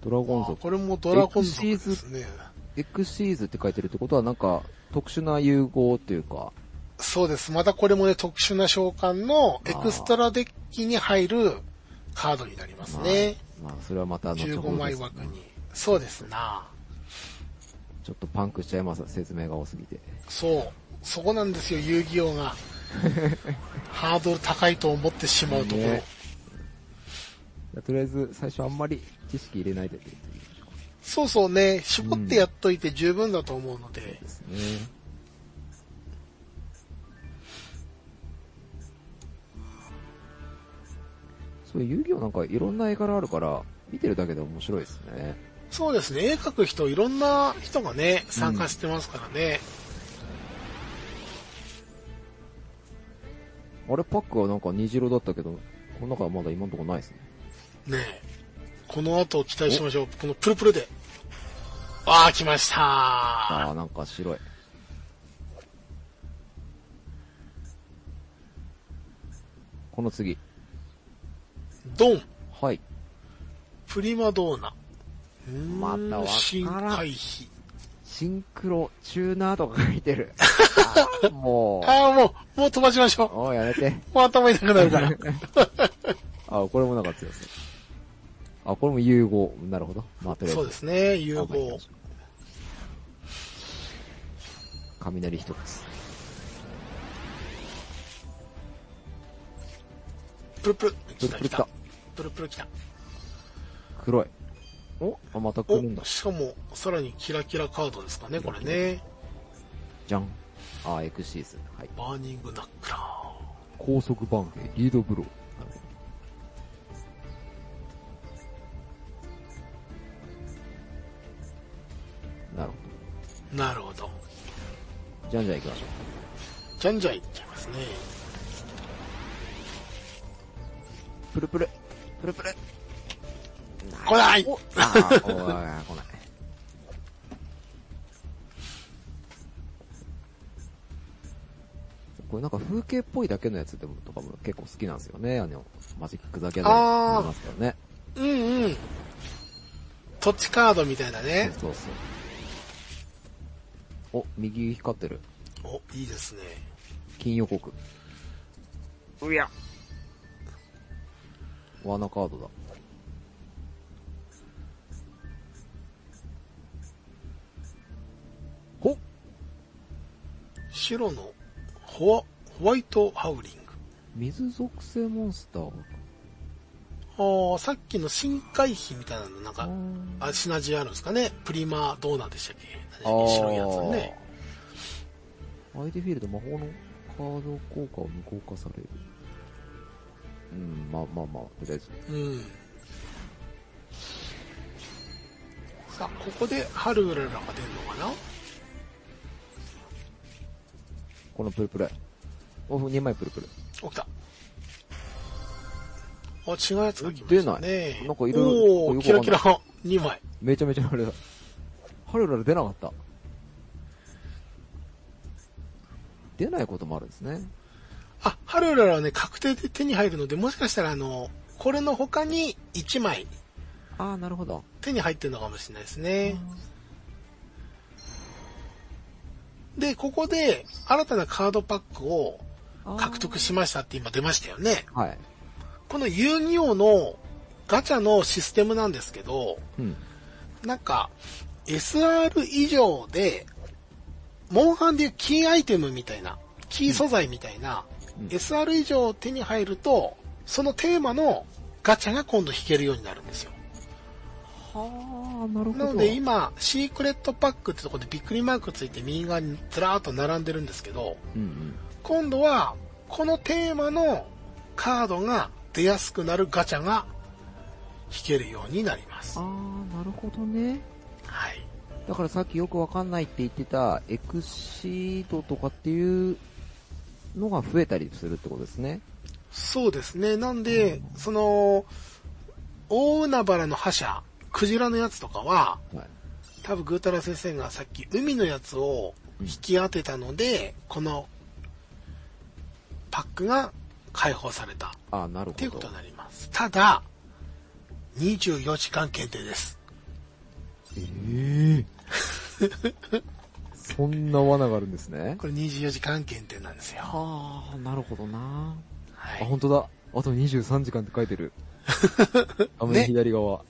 [SPEAKER 2] ドラゴン
[SPEAKER 1] あ
[SPEAKER 2] 族。
[SPEAKER 1] これもドラゴン族ですね。
[SPEAKER 2] エクシーズって書いてるってことはなんか特殊な融合っていうか、
[SPEAKER 1] そうです。またこれもね、特殊な召喚のエクストラデッキに入るカードになりますね。
[SPEAKER 2] まあそれはまた後ほ
[SPEAKER 1] 15枚
[SPEAKER 2] どです
[SPEAKER 1] 枠に。そうですな。
[SPEAKER 2] ちょっとパンクしちゃいます、説明が多すぎて。
[SPEAKER 1] そう。そこなんですよ、遊戯王が。[laughs] ハードル高いと思ってしまうところ。
[SPEAKER 2] ねとりあえず最初あんまり知識入れないで
[SPEAKER 1] そうそうね、絞ってやっといて十分だと思うので。
[SPEAKER 2] ですね。そう、遊戯王なんかいろんな絵柄あるから、見てるだけで面白いですね。
[SPEAKER 1] そうですね、絵描く人、いろんな人がね、参加してますからね。
[SPEAKER 2] あれ、パックはなんか虹色だったけど、この中はまだ今のところないですね。
[SPEAKER 1] ねえ。この後期待しましょう。このプルプルで。ああ、来ました
[SPEAKER 2] ああ、なんか白い。この次。
[SPEAKER 1] ドン
[SPEAKER 2] はい。
[SPEAKER 1] プリマドーナ。
[SPEAKER 2] またわから
[SPEAKER 1] 回避。
[SPEAKER 2] シンクロ、チューナーとか書いてる。[laughs] もう、
[SPEAKER 1] ああ、もう、もう飛ばしましょう。
[SPEAKER 2] おいやめて。
[SPEAKER 1] もう頭痛くなるから。[laughs]
[SPEAKER 2] あ、これもなんか強そう。あ、これも融合。なるほど。まあ、とりあえず。
[SPEAKER 1] そうですね、融合
[SPEAKER 2] 雷一つ。
[SPEAKER 1] プルプル。
[SPEAKER 2] プルプル来た。
[SPEAKER 1] プルプル来た。
[SPEAKER 2] 黒い。おあ、また来るんだ
[SPEAKER 1] お、。しかも、さらにキラキラカードですかね、これね。
[SPEAKER 2] じゃん。あ、エクシーズ。はい。
[SPEAKER 1] バーニングナックラー。
[SPEAKER 2] 高速バンヘイ、リードブロー。なるほど。なるほ
[SPEAKER 1] なるほど。
[SPEAKER 2] ど。じゃんじゃん行きましょ
[SPEAKER 1] じゃんじゃんいっちゃいますね。
[SPEAKER 2] う。プルプル。プルプル。
[SPEAKER 1] 来ない
[SPEAKER 2] おあー、おい、来ない。これなんか風景っぽいだけのやつでもとかも結構好きなんですよね。あの、マジック・ザ・ギャザリング
[SPEAKER 1] あー
[SPEAKER 2] ありますからね。
[SPEAKER 1] うんうん。土地カードみたいなね。
[SPEAKER 2] そうそう。お、右光ってる。
[SPEAKER 1] お、いいですね。
[SPEAKER 2] 金予告。うや。罠カードだ。ほっ
[SPEAKER 1] 白のホワホワイトハウリング。
[SPEAKER 2] 水属性モンスター
[SPEAKER 1] ああ、さっきの深海碑みたいなのなんか、
[SPEAKER 2] あ
[SPEAKER 1] あ、シナジーあるんですかね？プリマどうなんでしたっけ？白いやつね。
[SPEAKER 2] 相手フィールド魔法のカード効果を無効化される。うん、まあまあまあ、とりあえず。
[SPEAKER 1] うん。さあ、ここでハルウララが出るのかな？
[SPEAKER 2] このプルプル。お、2枚プルプル。
[SPEAKER 1] 起きた。あ、違うやつが来ましたね。
[SPEAKER 2] なんかいろいろ
[SPEAKER 1] おキラキラ2枚。
[SPEAKER 2] めちゃめちゃあれだ。ハルラル出なかった。出ないこともあるんですね。
[SPEAKER 1] あ、ハルウララはね、確定で手に入るので、もしかしたらあの、これの他に1枚
[SPEAKER 2] ああ、なるほど。
[SPEAKER 1] 手に入ってるのかもしれないですね。で、ここで新たなカードパックを獲得しましたって今出ましたよね。
[SPEAKER 2] はい。
[SPEAKER 1] この遊戯王のガチャのシステムなんですけど、
[SPEAKER 2] うん。
[SPEAKER 1] なんか、SR 以上で、モンハンでいうキーアイテムみたいな、キー素材みたいな、
[SPEAKER 2] うん
[SPEAKER 1] SR 以上手に入ると、そのテーマのガチャが今度引けるようになるんですよ。
[SPEAKER 2] はあ、なるほど。
[SPEAKER 1] なので今、シークレットパックってところでびっくりマークついて右側にずらーっと並んでるんですけど、
[SPEAKER 2] うんうん。
[SPEAKER 1] 今度は、このテーマのカードが出やすくなるガチャが引けるようになります
[SPEAKER 2] あ。あ、なるほどね。
[SPEAKER 1] はい。
[SPEAKER 2] だからさっきよくわかんないって言ってた、エクシードとかっていうのが増えたりするってことですね。
[SPEAKER 1] そうですね。なんで、その、大海原の覇者、クジラのやつとかは、
[SPEAKER 2] はい。
[SPEAKER 1] 多分グータラ先生がさっき海のやつを引き当てたので、このパックが解放された
[SPEAKER 2] ああ、なるほど。
[SPEAKER 1] っていうことになります。ただ、24時間限定です。
[SPEAKER 2] ええ [laughs] そんな罠があるんですね。
[SPEAKER 1] これ24時間限定なんですよ。
[SPEAKER 2] はあ、なるほどな。
[SPEAKER 1] は
[SPEAKER 2] あ、
[SPEAKER 1] い。
[SPEAKER 2] 本当だ。あと23時間って書いてる。[laughs] 画面左側。はい。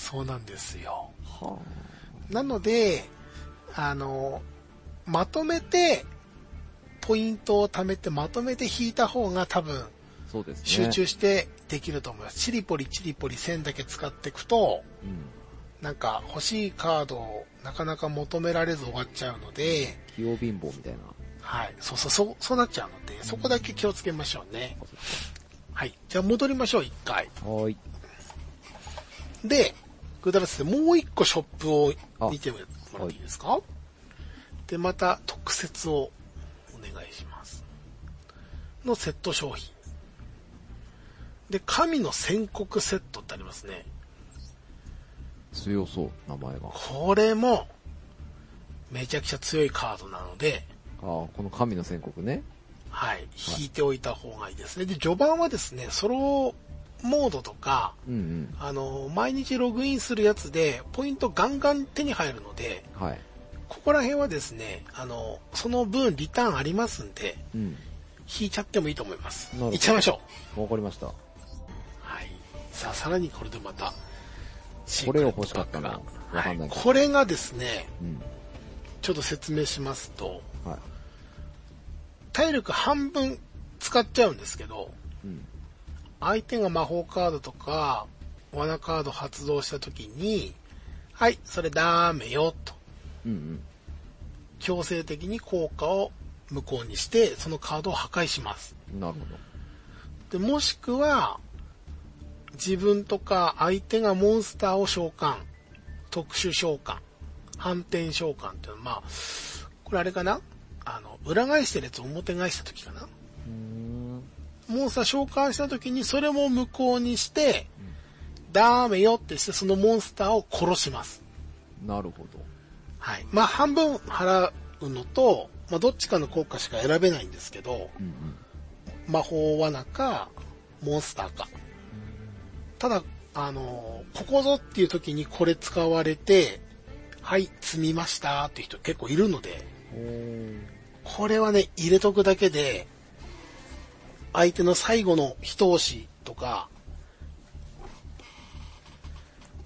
[SPEAKER 1] そうなんですよ。
[SPEAKER 2] は
[SPEAKER 1] なので、あの、まとめて、ポイントを貯めてまとめて引いた方が多分
[SPEAKER 2] あ、そうですね。
[SPEAKER 1] 集中してできると思います。チリポリチリポリ線だけ使っていくと、
[SPEAKER 2] うん。
[SPEAKER 1] なんか欲しいカードをなかなか求められず終わっちゃうので、
[SPEAKER 2] 器用貧乏みたいな。
[SPEAKER 1] はい。そうそう、そう、そうなっちゃうので、そこだけ気をつけましょうね。はい。じゃあ戻りましょう、一回。
[SPEAKER 2] はーい。
[SPEAKER 1] で、グダラスでもう一個ショップを
[SPEAKER 2] あ
[SPEAKER 1] 見てもらっていいですか？で、また特設をお願いします。のセット商品。で、神の宣告セットってありますね。
[SPEAKER 2] 強そう、名前が。あ
[SPEAKER 1] これも、めちゃくちゃ強いカードなので、
[SPEAKER 2] あ、この神の宣告ね。
[SPEAKER 1] はい、引いておいた方がいいですね。で、序盤はですね、ソロモードとか、
[SPEAKER 2] うん
[SPEAKER 1] あの、毎日ログインするやつで、ポイントガンガン手に入るので、
[SPEAKER 2] うん。はい。
[SPEAKER 1] ここら辺はですね、あの、その分リターンありますんで、
[SPEAKER 2] うん。
[SPEAKER 1] 引いちゃってもいいと思います。いっちゃいましょう。
[SPEAKER 2] わかりました。
[SPEAKER 1] はい。さあ、さらにこれでまた、
[SPEAKER 2] これを欲しかったなかんない
[SPEAKER 1] はい。これがですね、
[SPEAKER 2] うん。
[SPEAKER 1] ちょっと説明しますと、
[SPEAKER 2] はい。
[SPEAKER 1] 体力半分使っちゃうんですけど、
[SPEAKER 2] うん。
[SPEAKER 1] 相手が魔法カードとか、罠カード発動した時に、はい、それダメよ、と。
[SPEAKER 2] うんうん。
[SPEAKER 1] 強制的に効果を無効にして、そのカードを破壊します。
[SPEAKER 2] なるほど。
[SPEAKER 1] で、もしくは、自分とか相手がモンスターを召喚、特殊召喚、反転召喚っていうのは、まあ、これあれかな？あの、裏返してるやつを表返した時かな？モンスター召喚した時にそれも無効にして、ダメよってしてそのモンスターを殺します。
[SPEAKER 2] なるほど。
[SPEAKER 1] はい。まあ半分払うのと、まあどっちかの効果しか選べないんですけど、
[SPEAKER 2] うんうん。
[SPEAKER 1] 魔法罠か、モンスターか。ただ、あのーここぞっていう時にこれ使われて、はい、積みましたっていう人結構いるので。これはね、入れとくだけで、相手の最後の一押しとか、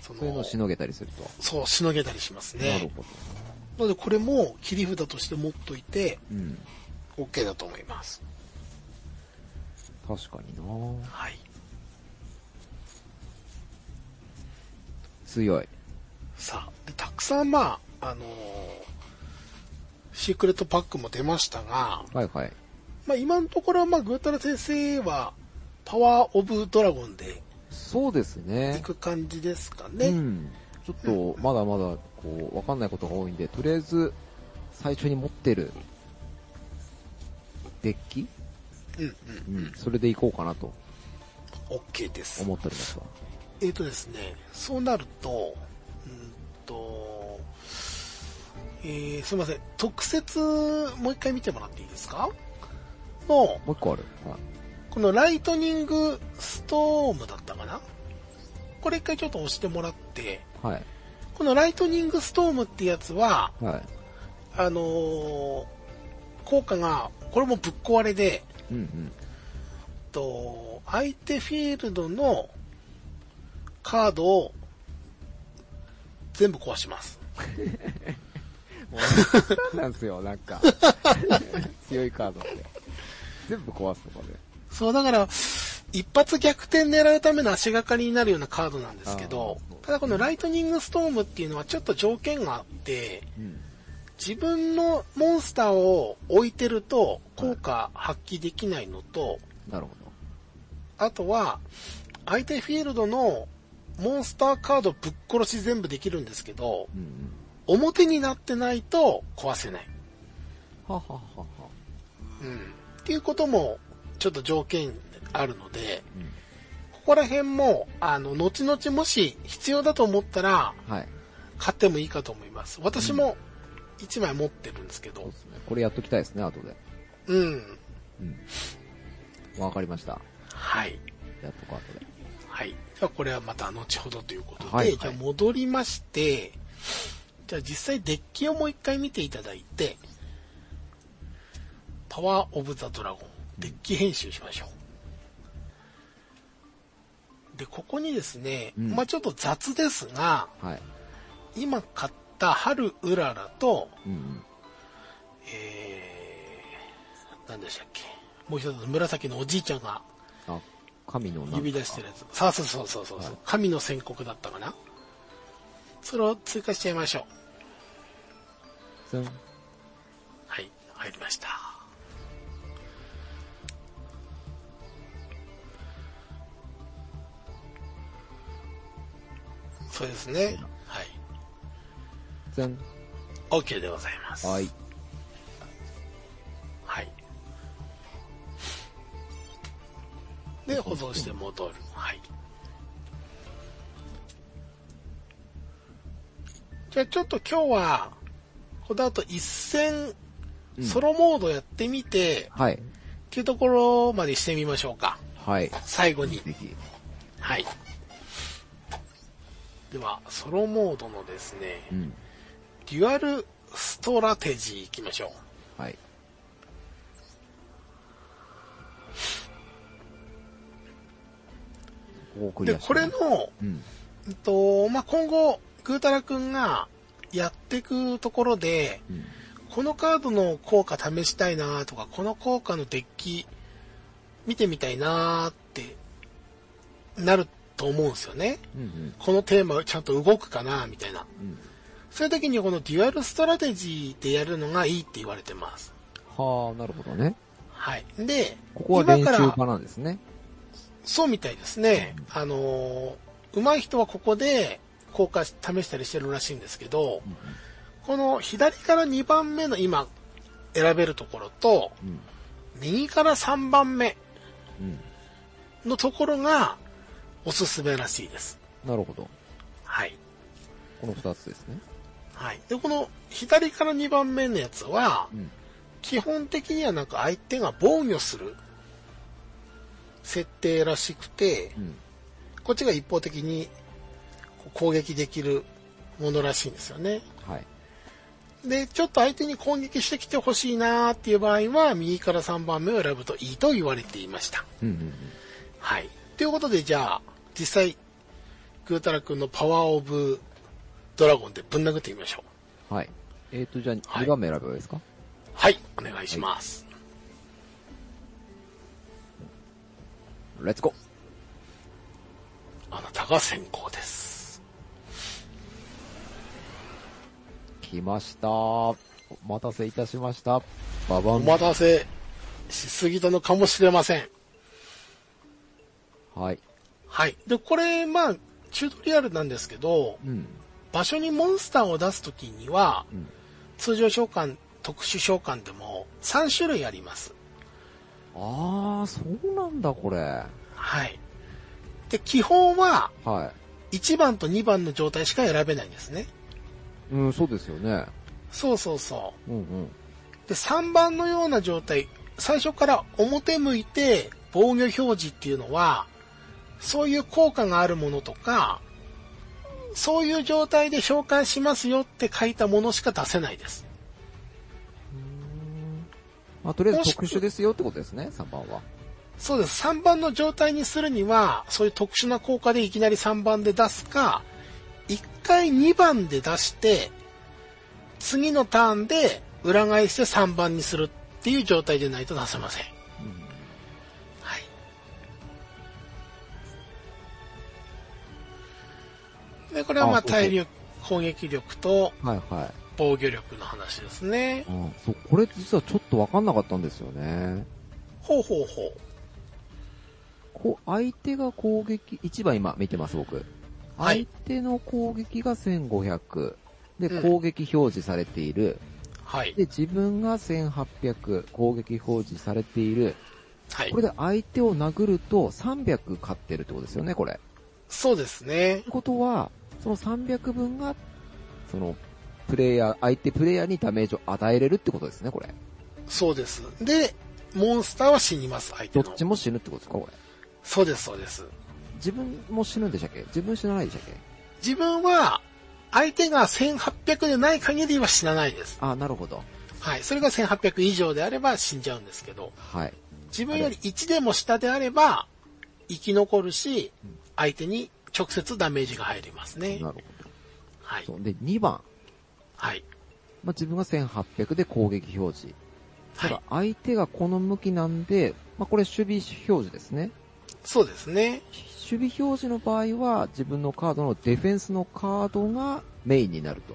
[SPEAKER 1] そ
[SPEAKER 2] そういうのをしのげたりすると。
[SPEAKER 1] そう、しのげたりしますね。
[SPEAKER 2] なるほど。
[SPEAKER 1] のでこれも切り札として持っといて
[SPEAKER 2] うん。
[SPEAKER 1] OK だと思います。
[SPEAKER 2] 確かにな
[SPEAKER 1] はい。
[SPEAKER 2] 強い。
[SPEAKER 1] さあ、でたくさんまあ、あのーシークレットパックも出ましたが、
[SPEAKER 2] はいはい。
[SPEAKER 1] まあ今のところはまあグータラ先生はパワーオブドラゴンで
[SPEAKER 2] そうですね
[SPEAKER 1] い。く感じですかね。
[SPEAKER 2] うん。ちょっと、まだまだ、こう、わかんないことが多いんで、とりあえず、最初に持ってる、デッキ？
[SPEAKER 1] うん、うん、
[SPEAKER 2] うん。それでいこうかなと
[SPEAKER 1] OK です。
[SPEAKER 2] 思っておりますわ。
[SPEAKER 1] えーとですね、そうなると、うんと、えー、すいません、特設、もう一回見てもらっていいですか？の、
[SPEAKER 2] もう一個ある。はい
[SPEAKER 1] このライトニングストームだったかな？これ一回ちょっと押してもらって、
[SPEAKER 2] はい。
[SPEAKER 1] このライトニングストームってやつは、
[SPEAKER 2] はい。
[SPEAKER 1] あのー効果が、これもぶっ壊れで、
[SPEAKER 2] うんうん。
[SPEAKER 1] と、相手フィールドのカードを全部壊します。[laughs]
[SPEAKER 2] もう、なんですよ、なんか。[laughs] 強いカードって。全部壊すとかで。
[SPEAKER 1] そう、だから、一発逆転狙うための足がかりになるようなカードなんですけどただこのライトニングストームっていうのはちょっと条件があって、
[SPEAKER 2] うん。
[SPEAKER 1] 自分のモンスターを置いてると効果発揮できないのと、
[SPEAKER 2] なるほ
[SPEAKER 1] あとは、相手フィールドのモンスターカードぶっ殺し全部できるんですけど、
[SPEAKER 2] ど。うんうん。
[SPEAKER 1] 表になってないと壊せない。
[SPEAKER 2] はははは。
[SPEAKER 1] うん。っていうこともちょっと条件あるので、
[SPEAKER 2] うん。
[SPEAKER 1] ここら辺も、あの、後々もし必要だと思ったら、
[SPEAKER 2] はい。
[SPEAKER 1] 買ってもいいかと思います。私も1枚持ってるんですけど
[SPEAKER 2] そうで、すね。これやっときたいですね、後で。
[SPEAKER 1] うん。
[SPEAKER 2] うん。わかりました。
[SPEAKER 1] はい。
[SPEAKER 2] やっとこう後で。
[SPEAKER 1] はい。じゃあこれはまた後ほどということで、
[SPEAKER 2] はいはい
[SPEAKER 1] じゃあ戻りまして、じゃあ実際デッキをもう一回見ていただいて、パワーオブザドラゴン、デッキ編集しましょう。で、ここにですね、
[SPEAKER 2] うん
[SPEAKER 1] まあちょっと雑ですが、
[SPEAKER 2] はい。
[SPEAKER 1] 今買った春うららと、
[SPEAKER 2] うんうん。
[SPEAKER 1] えー、何でしたっけ？もう一つ紫のおじいちゃんが
[SPEAKER 2] あ、神の
[SPEAKER 1] 指出してるやつ。さあ、そうそうそうそう、
[SPEAKER 2] はい
[SPEAKER 1] 神の宣告だったかな？それを追加しちゃいましょう。はい、入りました。そうですね。はい。
[SPEAKER 2] ツン。
[SPEAKER 1] OK でございます。
[SPEAKER 2] はい。
[SPEAKER 1] はい。で、保存して戻る。はい。じゃあちょっと今日は、この後一戦、
[SPEAKER 2] うん
[SPEAKER 1] ソロモードやってみて、
[SPEAKER 2] はい。
[SPEAKER 1] っていうところまでしてみましょうか。
[SPEAKER 2] はい。
[SPEAKER 1] 最後に。
[SPEAKER 2] ぜひ。
[SPEAKER 1] はい。では、ソロモードのですね、
[SPEAKER 2] うん。
[SPEAKER 1] デュエルストラテジー行きましょう。
[SPEAKER 2] はい。
[SPEAKER 1] で、これの、
[SPEAKER 2] うん。
[SPEAKER 1] えっと、まあ、今後、グータラくんがやっていくところで、
[SPEAKER 2] うん。
[SPEAKER 1] このカードの効果試したいなとか、この効果のデッキ見てみたいなってなると思うんですよね。
[SPEAKER 2] うんうん。
[SPEAKER 1] このテーマちゃんと動くかなみたいな。
[SPEAKER 2] うん。
[SPEAKER 1] そういう時にこのデュエルストラテジーでやるのがいいって言われてます。
[SPEAKER 2] はあ、なるほどね。
[SPEAKER 1] はい。で、
[SPEAKER 2] ここは練
[SPEAKER 1] 今から
[SPEAKER 2] 習場なんですね。
[SPEAKER 1] そうみたいですね。あのー上手い人はここで効果試したりしてるらしいんですけど、
[SPEAKER 2] うん
[SPEAKER 1] この左から2番目の今選べるところと、
[SPEAKER 2] うん。
[SPEAKER 1] 右から3番目
[SPEAKER 2] うん。
[SPEAKER 1] のところがおすすめらしいです。
[SPEAKER 2] なるほど。
[SPEAKER 1] はい。
[SPEAKER 2] この二つですね。
[SPEAKER 1] はい。で、この左から2番目のやつは、
[SPEAKER 2] うん。
[SPEAKER 1] 基本的にはなんか相手が防御する設定らしくて、
[SPEAKER 2] うん。
[SPEAKER 1] こっちが一方的に攻撃できるものらしいんですよね。
[SPEAKER 2] はい。
[SPEAKER 1] で、ちょっと相手に攻撃してきてほしいなーっていう場合は、右から3番目を選ぶといいと言われていました。
[SPEAKER 2] うんうん
[SPEAKER 1] はい。ということで、じゃあ、実際、グータラ君のパワーオブドラゴンでぶん殴ってみましょう。
[SPEAKER 2] うん。はい。えっ、と、じゃあ、
[SPEAKER 1] はい
[SPEAKER 2] 2番目選べばいいですか？
[SPEAKER 1] はい、お願いします。
[SPEAKER 2] レッツゴー
[SPEAKER 1] あなたが先行です。
[SPEAKER 2] 来ました。お待たせいたしました。ババン。
[SPEAKER 1] お待たせしすぎたのかもしれません。
[SPEAKER 2] はい。
[SPEAKER 1] はい。で、これ、まあ、チュートリアルなんですけど、
[SPEAKER 2] うん。
[SPEAKER 1] 場所にモンスターを出すときには、
[SPEAKER 2] うん。
[SPEAKER 1] 通常召喚、特殊召喚でも3種類あります。
[SPEAKER 2] あー、そうなんだ、これ。
[SPEAKER 1] はい。で、基本は
[SPEAKER 2] は
[SPEAKER 1] 1番と2番の状態しか選べないんですね。
[SPEAKER 2] い。うん、そうですよね。
[SPEAKER 1] そうそうそ
[SPEAKER 2] うんうん。
[SPEAKER 1] う。で、3番のような状態、最初から表向いて防御表示っていうのは、そういう効果があるものとか、そういう状態で召喚しますよって書いたものしか出せないです。
[SPEAKER 2] まあ、とりあえず特殊ですよってことですね、3番は。
[SPEAKER 1] そうです。3番の状態にするには、そういう特殊な効果でいきなり3番で出すか、1回2番で出して、次のターンで裏返して3番にするっていう状態でないと出せません。で、これはまあ体力、攻撃力と
[SPEAKER 2] はいはい。
[SPEAKER 1] 防御力の話ですね。
[SPEAKER 2] うん、そう、これ実はちょっとわかんなかったんですよね。
[SPEAKER 1] ほうほうほう。
[SPEAKER 2] こう、相手が攻撃、1番今見てます僕。
[SPEAKER 1] はい
[SPEAKER 2] 相手の攻撃が1500。で、
[SPEAKER 1] うん
[SPEAKER 2] 攻撃表示されている。
[SPEAKER 1] はい。
[SPEAKER 2] で、自分が1800、攻撃表示されている。
[SPEAKER 1] はい
[SPEAKER 2] こ。れで相手を殴ると300勝ってるってことですよね、これ。っ
[SPEAKER 1] そうですね
[SPEAKER 2] て。ことは、その300分が、その、プレイヤー、相手プレイヤーにダメージを与えれるってことですね、これ。
[SPEAKER 1] そうです。で、モンスターは死にます、相手の
[SPEAKER 2] どっ。ちも死ぬってことですか、これ。
[SPEAKER 1] そうです、そうです。
[SPEAKER 2] 自分も死ぬんでしたっけ？自分死なないでしたっけ？
[SPEAKER 1] 自分は、相手が1800でない限りは死なないです。
[SPEAKER 2] あ、なるほど。
[SPEAKER 1] はい。それが1800以上であれば死んじゃうんですけど、
[SPEAKER 2] はい。
[SPEAKER 1] 自分より1でも下であれば、生き残るし、相手に直接ダメージが入りますね
[SPEAKER 2] な。るほ
[SPEAKER 1] はい
[SPEAKER 2] ど。。そう。で、2番。
[SPEAKER 1] はい。
[SPEAKER 2] まあ、自分が1800で攻撃表示。た
[SPEAKER 1] はい
[SPEAKER 2] だ。相手がこの向きなんで、まあ、これ守備表示ですね。
[SPEAKER 1] そうですね。
[SPEAKER 2] 守備表示の場合は、自分のカードのディフェンスのカードがメインになると。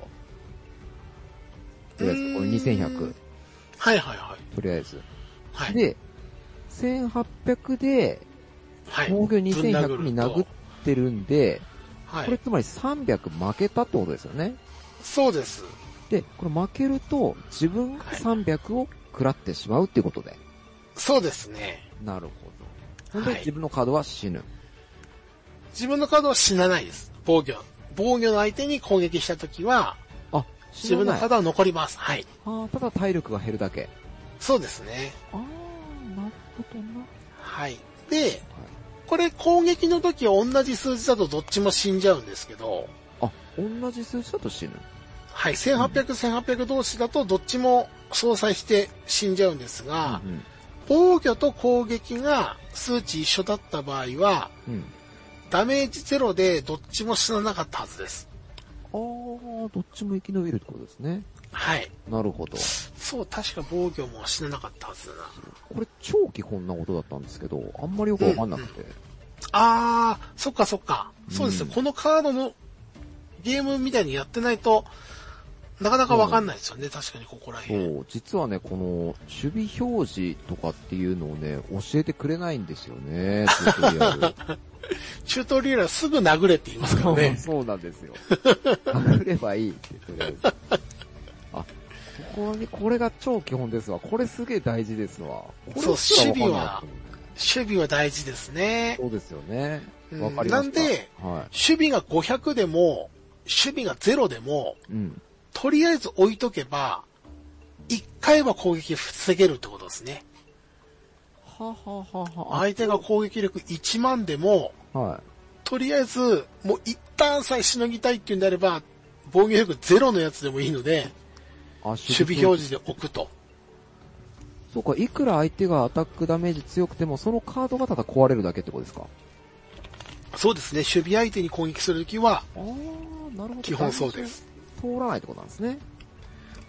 [SPEAKER 2] とりあえず、これ2100。
[SPEAKER 1] はいはいはい。
[SPEAKER 2] とりあえず。
[SPEAKER 1] はい。
[SPEAKER 2] で、1800で、
[SPEAKER 1] はい。
[SPEAKER 2] 防御2100に殴ってるんで、
[SPEAKER 1] はい。
[SPEAKER 2] これつまり300負けたってことですよね。
[SPEAKER 1] そうです。
[SPEAKER 2] で、これ負けると、自分が300を食らってしまうっていうことで。
[SPEAKER 1] そうですね。
[SPEAKER 2] なるほど。ほんで、
[SPEAKER 1] はい
[SPEAKER 2] 自分のカードは死ぬ。
[SPEAKER 1] 自分のカードは死なないです。防御。防御の相手に攻撃したときは、
[SPEAKER 2] あ、
[SPEAKER 1] 自分のカードは残ります。はい。
[SPEAKER 2] あーただ体力が減るだけ。
[SPEAKER 1] そうですね。
[SPEAKER 2] あー、なるほどな。
[SPEAKER 1] はい。で、これ攻撃の時は同じ数字だとどっちも死んじゃうんですけど、
[SPEAKER 2] あ、同じ数字だと死ぬ。
[SPEAKER 1] はい。1800、1800同士だとどっちも相殺して死んじゃうんですが、
[SPEAKER 2] うん
[SPEAKER 1] 防御と攻撃が数値一緒だった場合は、
[SPEAKER 2] うん。うん。
[SPEAKER 1] ダメージゼロでどっちも死ななかったはずです。
[SPEAKER 2] あー、どっちも生き延びるってことですね。
[SPEAKER 1] はい。
[SPEAKER 2] なるほど。
[SPEAKER 1] そう、確か防御も死ななかったはずだな。
[SPEAKER 2] これ超基本なことだったんですけど、あんまりよくわかんなくて。
[SPEAKER 1] あー、そっかそっか。そうですよ、
[SPEAKER 2] うん
[SPEAKER 1] このカードのゲームみたいにやってないと、なかなかわかんないですよね、確かにここら
[SPEAKER 2] そ
[SPEAKER 1] 辺。
[SPEAKER 2] う、実はね、この守備表示とかっていうのをね、教えてくれないんですよね、[laughs] チュートリアル。
[SPEAKER 1] チュートリアルはすぐ殴れって言いますからね。[laughs]
[SPEAKER 2] そうなんですよ。殴ればいいって、とりあえず。あ、ここに、これが超基本ですわ。これすげえ大事ですわ。これ
[SPEAKER 1] そう守備は守備は大事ですね。
[SPEAKER 2] そうですよね。
[SPEAKER 1] うん
[SPEAKER 2] わかりました。
[SPEAKER 1] なんで、
[SPEAKER 2] は
[SPEAKER 1] 守備が500でも、守備が0でも、
[SPEAKER 2] い。うん。
[SPEAKER 1] とりあえず置いとけば、1回は攻撃防げるってことですね。
[SPEAKER 2] はははは
[SPEAKER 1] 相手が攻撃力1万でも、
[SPEAKER 2] は
[SPEAKER 1] とりあえず、もう一旦さえしのぎたいっていうんであれば、防御力ゼロのやつでもいいので、
[SPEAKER 2] 守
[SPEAKER 1] 守備表示で置くと。
[SPEAKER 2] そうか、いくら相手がアタックダメージ強くても、そのカードがただ壊れるだけってことですか？
[SPEAKER 1] そうですね、守備相手に攻撃するときは、
[SPEAKER 2] あー、なるほど。
[SPEAKER 1] 基本そうです。
[SPEAKER 2] 通らないってことなんですね。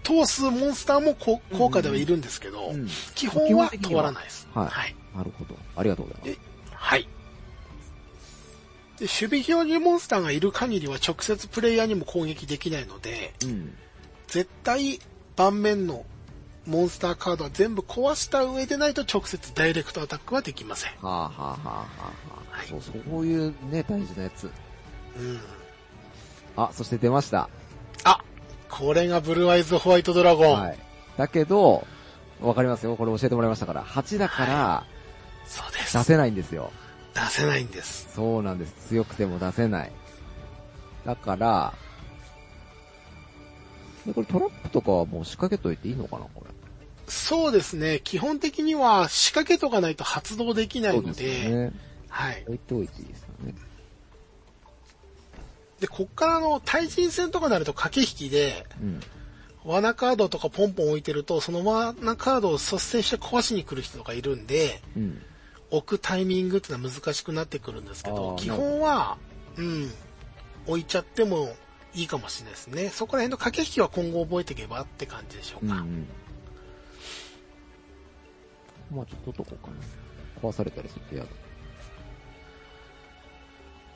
[SPEAKER 1] 通通すモンスターもこ効果ではいるんですけど、
[SPEAKER 2] うん。
[SPEAKER 1] 基本は通らないです。
[SPEAKER 2] はい
[SPEAKER 1] はい。
[SPEAKER 2] なるほど。ありがとうございます。
[SPEAKER 1] はい。で、守備表示モンスターがいる限りは直接プレイヤーにも攻撃できないので、
[SPEAKER 2] うん。
[SPEAKER 1] 絶対盤面のモンスターカードは全部壊した上でないと直接ダイレクトアタックはできません。
[SPEAKER 2] はあ、はあはあはあは
[SPEAKER 1] い
[SPEAKER 2] そう、そういうね、大事なやつ。
[SPEAKER 1] うん。
[SPEAKER 2] あ、そして出ました。
[SPEAKER 1] あ、これがブルーアイズホワイトドラゴン。
[SPEAKER 2] はい。だけど、わかりますよ。これ教えてもらいましたから。8だから、
[SPEAKER 1] そうです。
[SPEAKER 2] 出せないんですよ。
[SPEAKER 1] 出せないんです。
[SPEAKER 2] そうなんです。強くても出せない。だから、でこれトラップとかはもう仕掛けといていいのかなこれ。
[SPEAKER 1] そうですね。基本的には仕掛けとかないと発動できないので、
[SPEAKER 2] でね。
[SPEAKER 1] はい。
[SPEAKER 2] 置いておいていいですよね。
[SPEAKER 1] で、こっからの対人戦とかになると駆け引きで、
[SPEAKER 2] うん。
[SPEAKER 1] 罠カードとかポンポン置いてると、その罠カードを率先して壊しに来る人とかいるんで、
[SPEAKER 2] うん。
[SPEAKER 1] 置くタイミングっていうのは難しくなってくるんですけ
[SPEAKER 2] あ
[SPEAKER 1] ど、
[SPEAKER 2] ー
[SPEAKER 1] 基本は、うん、置いちゃってもいいかもしれないですね。そこら辺の駆け引きは今後覚えていけばって感じでしょうか。
[SPEAKER 2] うんうん。まあちょっとどこかな。壊されたりすると嫌だ。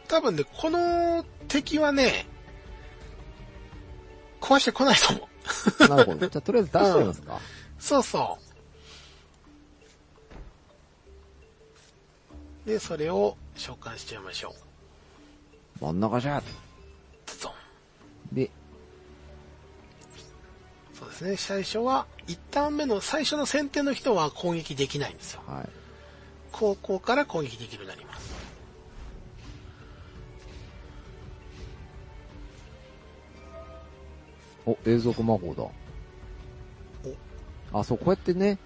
[SPEAKER 1] 多分ね、この敵はね、壊してこないと思う。
[SPEAKER 2] なるほど。じゃあとりあえず出しちゃいますか。
[SPEAKER 1] そうそう。で、それを召喚しちゃいましょう。
[SPEAKER 2] 真ん中じゃ
[SPEAKER 1] ズドン
[SPEAKER 2] で、
[SPEAKER 1] そうですね、最初は、一旦目の最初の先手の人は攻撃できないんですよ。
[SPEAKER 2] はい。
[SPEAKER 1] 後攻から攻撃できるようになります。
[SPEAKER 2] お、永続魔法だ。あ、そう、こうやってね、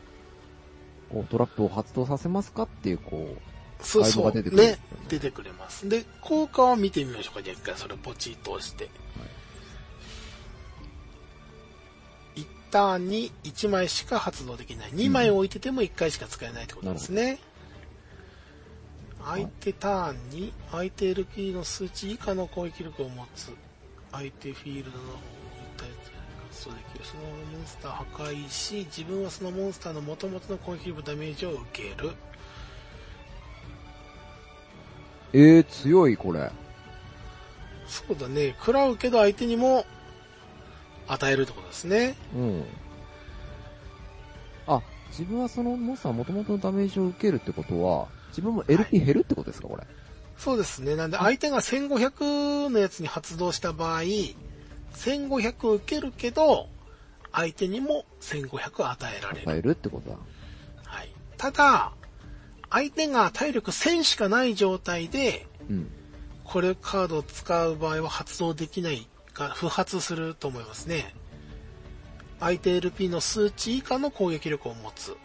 [SPEAKER 2] こうトラップを発動させますかっていう、こう、
[SPEAKER 1] そうそう。ね。出てくれます。で、効果を見てみましょうか。じゃあ一回それをポチッと押して。一ターンに1枚しか発動できない。2枚置いてても1回しか使えないってことですね。相手ターンに相手 LP の数値以下の攻撃力を持つ。相手フィールドの方に対して発動できる。そのモンスターを破壊し、自分はそのモンスターの元々の攻撃力ダメージを受ける。
[SPEAKER 2] えー、強い、これ。
[SPEAKER 1] そうだね。食らうけど相手にも与えるってことですね。
[SPEAKER 2] うん。あ、自分はそのモンスター元々のダメージを受けるってことは、自分も LP 減るってことですか、これ？
[SPEAKER 1] そうですね。なんで相手が1500のやつに発動した場合、1500受けるけど、相手にも1500与えられる。
[SPEAKER 2] 与えるってことだ。
[SPEAKER 1] はい。ただ、相手が体力1000しかない状態で、
[SPEAKER 2] うん。
[SPEAKER 1] これカードを使う場合は発動できないが不発すると思いますね。相手 LP の数値以下の攻撃力を持つ。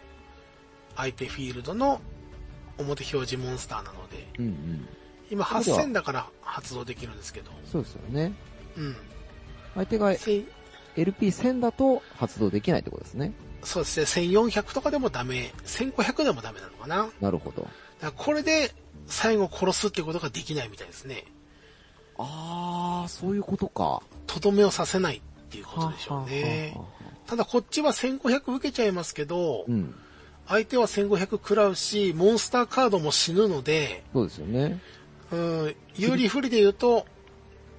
[SPEAKER 1] 相手フィールドの表表示モンスターなので、
[SPEAKER 2] うんうん。
[SPEAKER 1] 今
[SPEAKER 2] そうだ
[SPEAKER 1] 8000だから発動できるんですけど、
[SPEAKER 2] そうですよね。
[SPEAKER 1] うん。
[SPEAKER 2] 相手が
[SPEAKER 1] せん
[SPEAKER 2] LP1000 だと発動できないってことですね。
[SPEAKER 1] そうですね、1400とかでもダメ、1500でもダメなのかな。
[SPEAKER 2] なるほど。
[SPEAKER 1] らこれで最後殺すってことができないみたいですね。
[SPEAKER 2] あー、そういうことか。
[SPEAKER 1] とどめをさせないっていうことでしょうねただこっちは1500受けちゃいますけど、
[SPEAKER 2] うん。
[SPEAKER 1] 相手は1500食らうし、モンスターカードも死ぬので、
[SPEAKER 2] そうですよね。
[SPEAKER 1] うん、有利不利で言うと、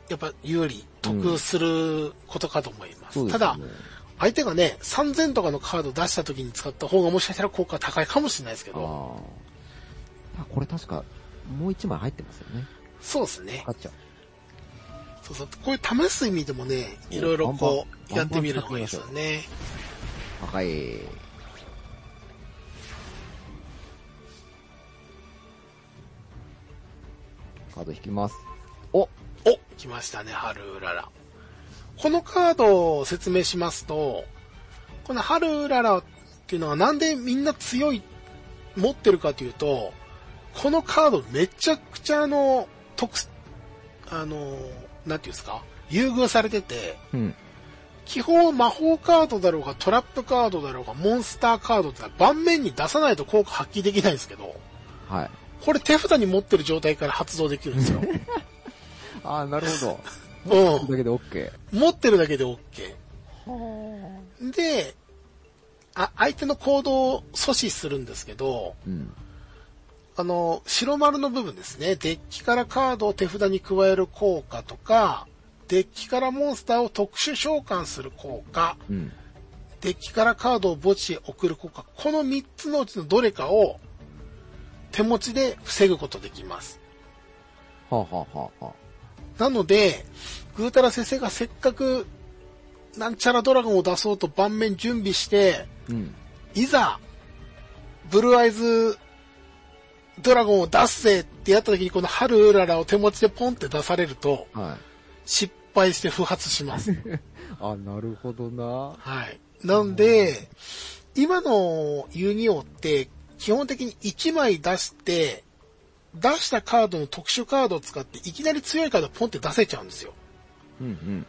[SPEAKER 1] やっぱ有利、得することかと思います。ただ
[SPEAKER 2] そうですよね。、
[SPEAKER 1] 相手がね、3000とかのカード出した時に使った方がもしかしたら効果高いかもしれないですけど、
[SPEAKER 2] あ。これ確か、もう一枚入ってますよね。
[SPEAKER 1] そうですね。
[SPEAKER 2] 勝っちゃう。
[SPEAKER 1] そうそう。こういう試す意味でもね、いろいろこう、やってみるのがいいですよね。
[SPEAKER 2] 赤い。カード引きます。お
[SPEAKER 1] お来ましたね、春うらら。このカードを説明しますと、この春うららっていうのはなんでみんな強い、持ってるかというと、このカードめちゃくちゃあの、特、あの、なんていうんですか？優遇されてて、
[SPEAKER 2] うん。
[SPEAKER 1] 基本魔法カードだろうがトラップカードだろうがモンスターカードって盤面に出さないと効果発揮できないんですけど、
[SPEAKER 2] はい。
[SPEAKER 1] これ手札に持ってる状態から発動できるんですよ。[laughs]
[SPEAKER 2] ああ、なるほど。[laughs]
[SPEAKER 1] うん
[SPEAKER 2] それだけで OK。
[SPEAKER 1] 持ってるだけで OK。で、あ、相手の行動を阻止するんですけど、
[SPEAKER 2] うん。
[SPEAKER 1] あの、白丸の部分ですね。デッキからカードを手札に加える効果とか、デッキからモンスターを特殊召喚する効果、
[SPEAKER 2] うん。
[SPEAKER 1] デッキからカードを墓地へ送る効果、この3つのうちのどれかを手持ちで防ぐことできます。
[SPEAKER 2] はあ、はあはあはあ、
[SPEAKER 1] なので、ぐーたら先生がせっかくなんちゃらドラゴンを出そうと盤面準備して、
[SPEAKER 2] うん。
[SPEAKER 1] いざ、ブルーアイズドラゴンを出すぜってやった時にこの春うららを手持ちでポンって出されると
[SPEAKER 2] はい。
[SPEAKER 1] 失敗して不発します。[laughs]
[SPEAKER 2] あ、なるほどな。
[SPEAKER 1] はい。なんで、今の遊戯王って基本的に1枚出して、出したカードの特殊カードを使っていきなり強いカードをポンって出せちゃうんですよ。
[SPEAKER 2] うんうん。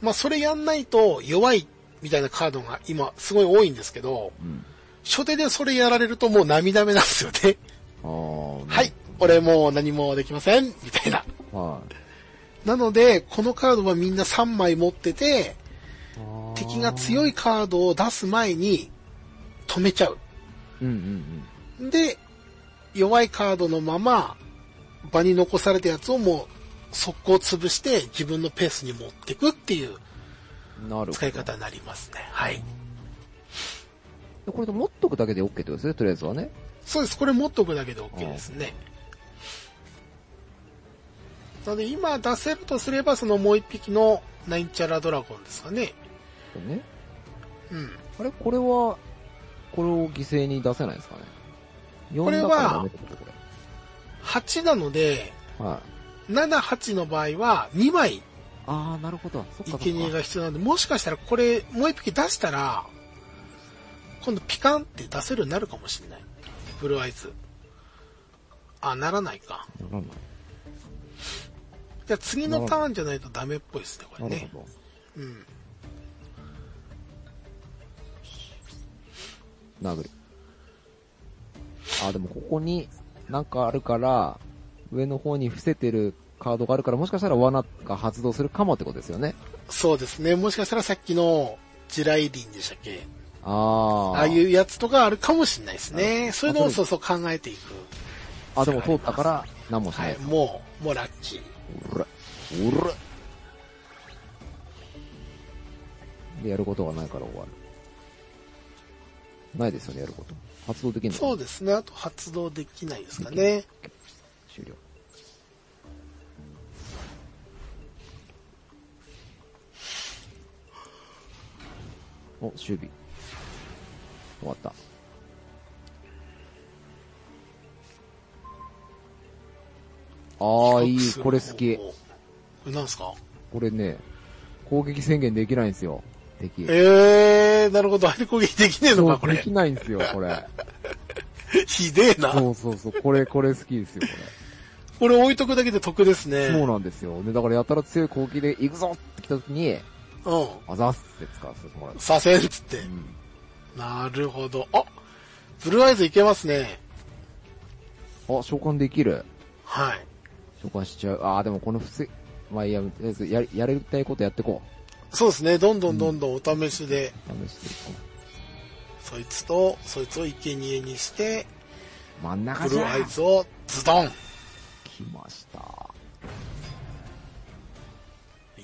[SPEAKER 1] まあそれやんないと弱いみたいなカードが今すごい多いんですけど、
[SPEAKER 2] うん。
[SPEAKER 1] 初手でそれやられるともう涙目なんですよね。はい、俺もう何もできません、みたいな。
[SPEAKER 2] はい。
[SPEAKER 1] なので、このカードはみんな3枚持ってて、敵が強
[SPEAKER 2] い。
[SPEAKER 1] いカードを出す前に止めちゃう。
[SPEAKER 2] うんうん
[SPEAKER 1] で、弱いカードのまま場に残されたやつをもう速攻潰して自分のペースに持っていくっていう。使い方になりますね。はい。
[SPEAKER 2] これで持っとくだけで OK ってことですね、とりあえずはね。
[SPEAKER 1] そうです。これ持っとくだけで OK ですね。なので今出せるとすればそのもう一匹のナインチャラドラゴンですかね。
[SPEAKER 2] ね。
[SPEAKER 1] うん。
[SPEAKER 2] あれ？これは、これを犠牲に出せないですかね。
[SPEAKER 1] これは
[SPEAKER 2] 4だからダメってことこ
[SPEAKER 1] 8なので、
[SPEAKER 2] れ。はい。
[SPEAKER 1] 7、8の場合は2枚
[SPEAKER 2] ああ、なるほど。そか。
[SPEAKER 1] 生贄が必要なんで、もしかしたらこれもう一匹出したら、今度ピカンって出せるようになるかもしれない。ブルーアイズ。あ、ならないか。
[SPEAKER 2] ならない。
[SPEAKER 1] じゃあ次のターンじゃないとダメっぽいですね、これね。
[SPEAKER 2] なるほど。
[SPEAKER 1] うん。
[SPEAKER 2] 殴る。あ、でもここになんかあるから、上の方に伏せてるカードがあるから、もしかしたら罠が発動するかもってことですよね。
[SPEAKER 1] そうですね。もしかしたらさっきの地雷林でしたっけ？
[SPEAKER 2] ああ。
[SPEAKER 1] ああいうやつとかあるかもしれないですね。
[SPEAKER 2] あ
[SPEAKER 1] そういうのを
[SPEAKER 2] あ
[SPEAKER 1] そうそう考えていく。
[SPEAKER 2] あ、でも通ったから、何もしな
[SPEAKER 1] はいい。。もう、もうラッキー。
[SPEAKER 2] うら、うら。で、やることがないから終わる。ないですよね、やること。発動できんの
[SPEAKER 1] そうですね。あと発動できないですかね。
[SPEAKER 2] 終了。お、守備。終わった。ああ、いい、これ好き。
[SPEAKER 1] これなんですか？
[SPEAKER 2] これね、攻撃宣言できないんですよ、敵。
[SPEAKER 1] えー、なるほど。相手攻撃できねえのか、これ
[SPEAKER 2] でき。ないんですよ、これ。[laughs]
[SPEAKER 1] ひでえな。
[SPEAKER 2] そうそうそう、これ、これ好きですよ、これ。
[SPEAKER 1] これ置いとくだけで得ですね。
[SPEAKER 2] そうなんですよ。で、だからやたら強い攻撃で行くぞって来た時に、
[SPEAKER 1] う
[SPEAKER 2] あざっすって使わせてもらう
[SPEAKER 1] ん。。させんっつって
[SPEAKER 2] う。ん。
[SPEAKER 1] なるほど。あブルーアイズいけますね。
[SPEAKER 2] あ、召喚できる。
[SPEAKER 1] はい。
[SPEAKER 2] 召喚しちゃう。あー、でもこの不正、まあいいや、とりあえずや、やれたいことやってこ
[SPEAKER 1] そうですね。どんどんどんどんお試しで、
[SPEAKER 2] う。試していこ
[SPEAKER 1] そいつと、そいつを生贄にして、
[SPEAKER 2] う。真ん中
[SPEAKER 1] ブル
[SPEAKER 2] じゃ
[SPEAKER 1] ーアイズをズドン。
[SPEAKER 2] 来ました。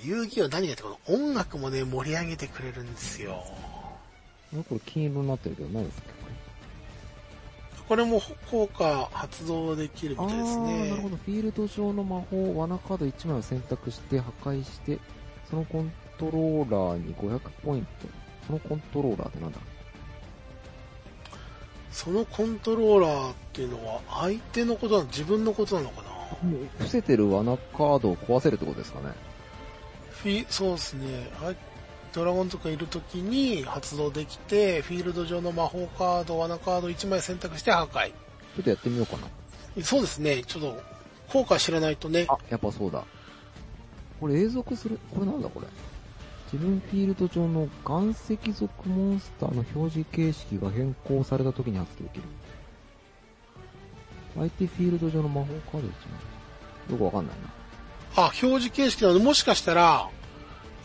[SPEAKER 1] 遊戯王何がってこの音楽もね、盛り上げてくれるんですよ。
[SPEAKER 2] これ金色になってるけど、何ですか？
[SPEAKER 1] これも効果発動できる
[SPEAKER 2] あ
[SPEAKER 1] みたいです
[SPEAKER 2] ー、なるほ
[SPEAKER 1] ね。
[SPEAKER 2] ど。フィールド上の魔法、罠カード1枚を選択して破壊して、そのコントローラーに500ポイント。そのコントローラーってなんだ？
[SPEAKER 1] そのコントローラーっていうのは相手のことなの自分のことなのかな？
[SPEAKER 2] 伏せてる罠カードを壊せるってことですかね？
[SPEAKER 1] フィそうですね。あドラゴンとかいるときに発動できて、フィールド上の魔法カード、罠カード1枚選択して破壊。
[SPEAKER 2] ちょっとやってみようかな。
[SPEAKER 1] そうですね。ちょっと、効果知らないとね。
[SPEAKER 2] あ、やっぱそうだ。これ永続する？これなんだこれ？自分フィールド上の岩石属モンスターの表示形式が変更された時に発動できる。相手フィールド上の魔法カード1枚。よくわかんないな。
[SPEAKER 1] あ、表示形式なので、もしかしたら、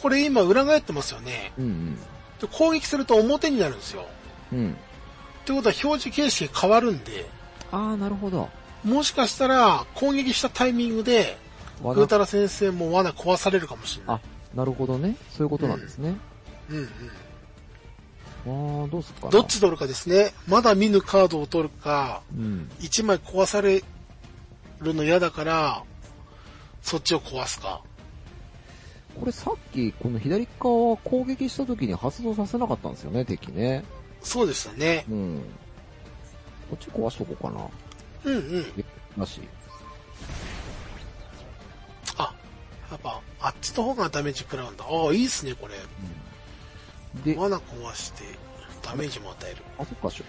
[SPEAKER 1] これ今裏返ってますよね。
[SPEAKER 2] うんうん。
[SPEAKER 1] で攻撃すると表になるんですよ。
[SPEAKER 2] うん。
[SPEAKER 1] ってことは表示形式が変わるんで、
[SPEAKER 2] あー、なるほど。
[SPEAKER 1] もしかしたら攻撃したタイミングで、ぐ
[SPEAKER 2] 罠
[SPEAKER 1] うたら先生も罠壊されるかもしれない。
[SPEAKER 2] あ、なるほどね。そういうことなんですね。
[SPEAKER 1] うんうん。
[SPEAKER 2] あー、どうすっかな。
[SPEAKER 1] どっち取るかですね。まだ見ぬカードを取るか、
[SPEAKER 2] うん。
[SPEAKER 1] 1枚壊されるの嫌だから、そっちを壊すか。
[SPEAKER 2] これさっき、この左側は攻撃した時に発動させなかったんですよね、敵ね。
[SPEAKER 1] そうでしたね。
[SPEAKER 2] うん。こっち壊しとこうかな。
[SPEAKER 1] うんうん。
[SPEAKER 2] なし。
[SPEAKER 1] あ、やっぱ、あっちの方がダメージ食らうんだ。ああ、いいっすね、これ。
[SPEAKER 2] で、
[SPEAKER 1] 罠壊して、ダメージも与える。
[SPEAKER 2] あ、そっかしょ。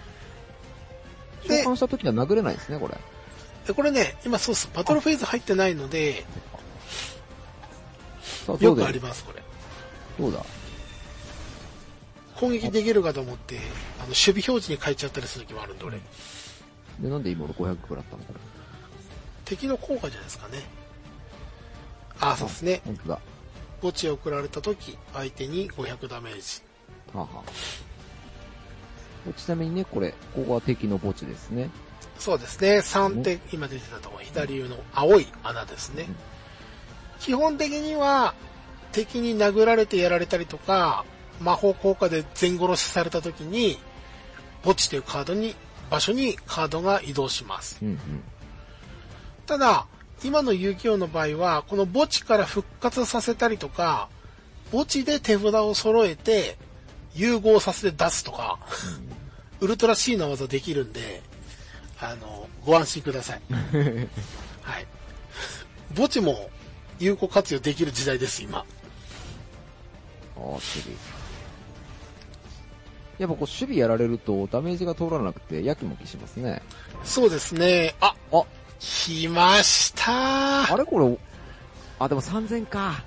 [SPEAKER 1] で
[SPEAKER 2] 召喚した時は殴れないんですね、これ。
[SPEAKER 1] で、これね、今そうっす。バトルフェーズ入ってないので、よくあります、これ。
[SPEAKER 2] どうだ？
[SPEAKER 1] 攻撃できるかと思って、あの、守備表示に変えちゃったりする時もあるんで、俺。
[SPEAKER 2] で、なんで今俺500食らったの？これ。
[SPEAKER 1] 敵の効果じゃないですかね。あ、そうですね。
[SPEAKER 2] 本当だ。
[SPEAKER 1] 墓地へ送られた時、相手に500ダメージ。
[SPEAKER 2] はあ、はあ、ちなみにね、これ、ここは敵の墓地ですね。
[SPEAKER 1] そうですね。3って今出てたところ、左上の青い穴ですね。基本的には、敵に殴られてやられたりとか、魔法効果で全殺しされた時に、墓地というカードに、場所にカードが移動します。
[SPEAKER 2] うんうん。
[SPEAKER 1] ただ、今の遊戯王の場合は、この墓地から復活させたりとか、墓地で手札を揃えて、融合させて出すとか、ウルトラ C な技できるんで、あの、ご安心ください。[laughs] はい。墓地も有効活用できる時代です、今。
[SPEAKER 2] ああ、守備。やっぱこう守備やられるとダメージが通らなくてやきもきしますね。
[SPEAKER 1] そうですね。あ、
[SPEAKER 2] あ、
[SPEAKER 1] 来ました
[SPEAKER 2] あれ？これ、あ、でも3000か。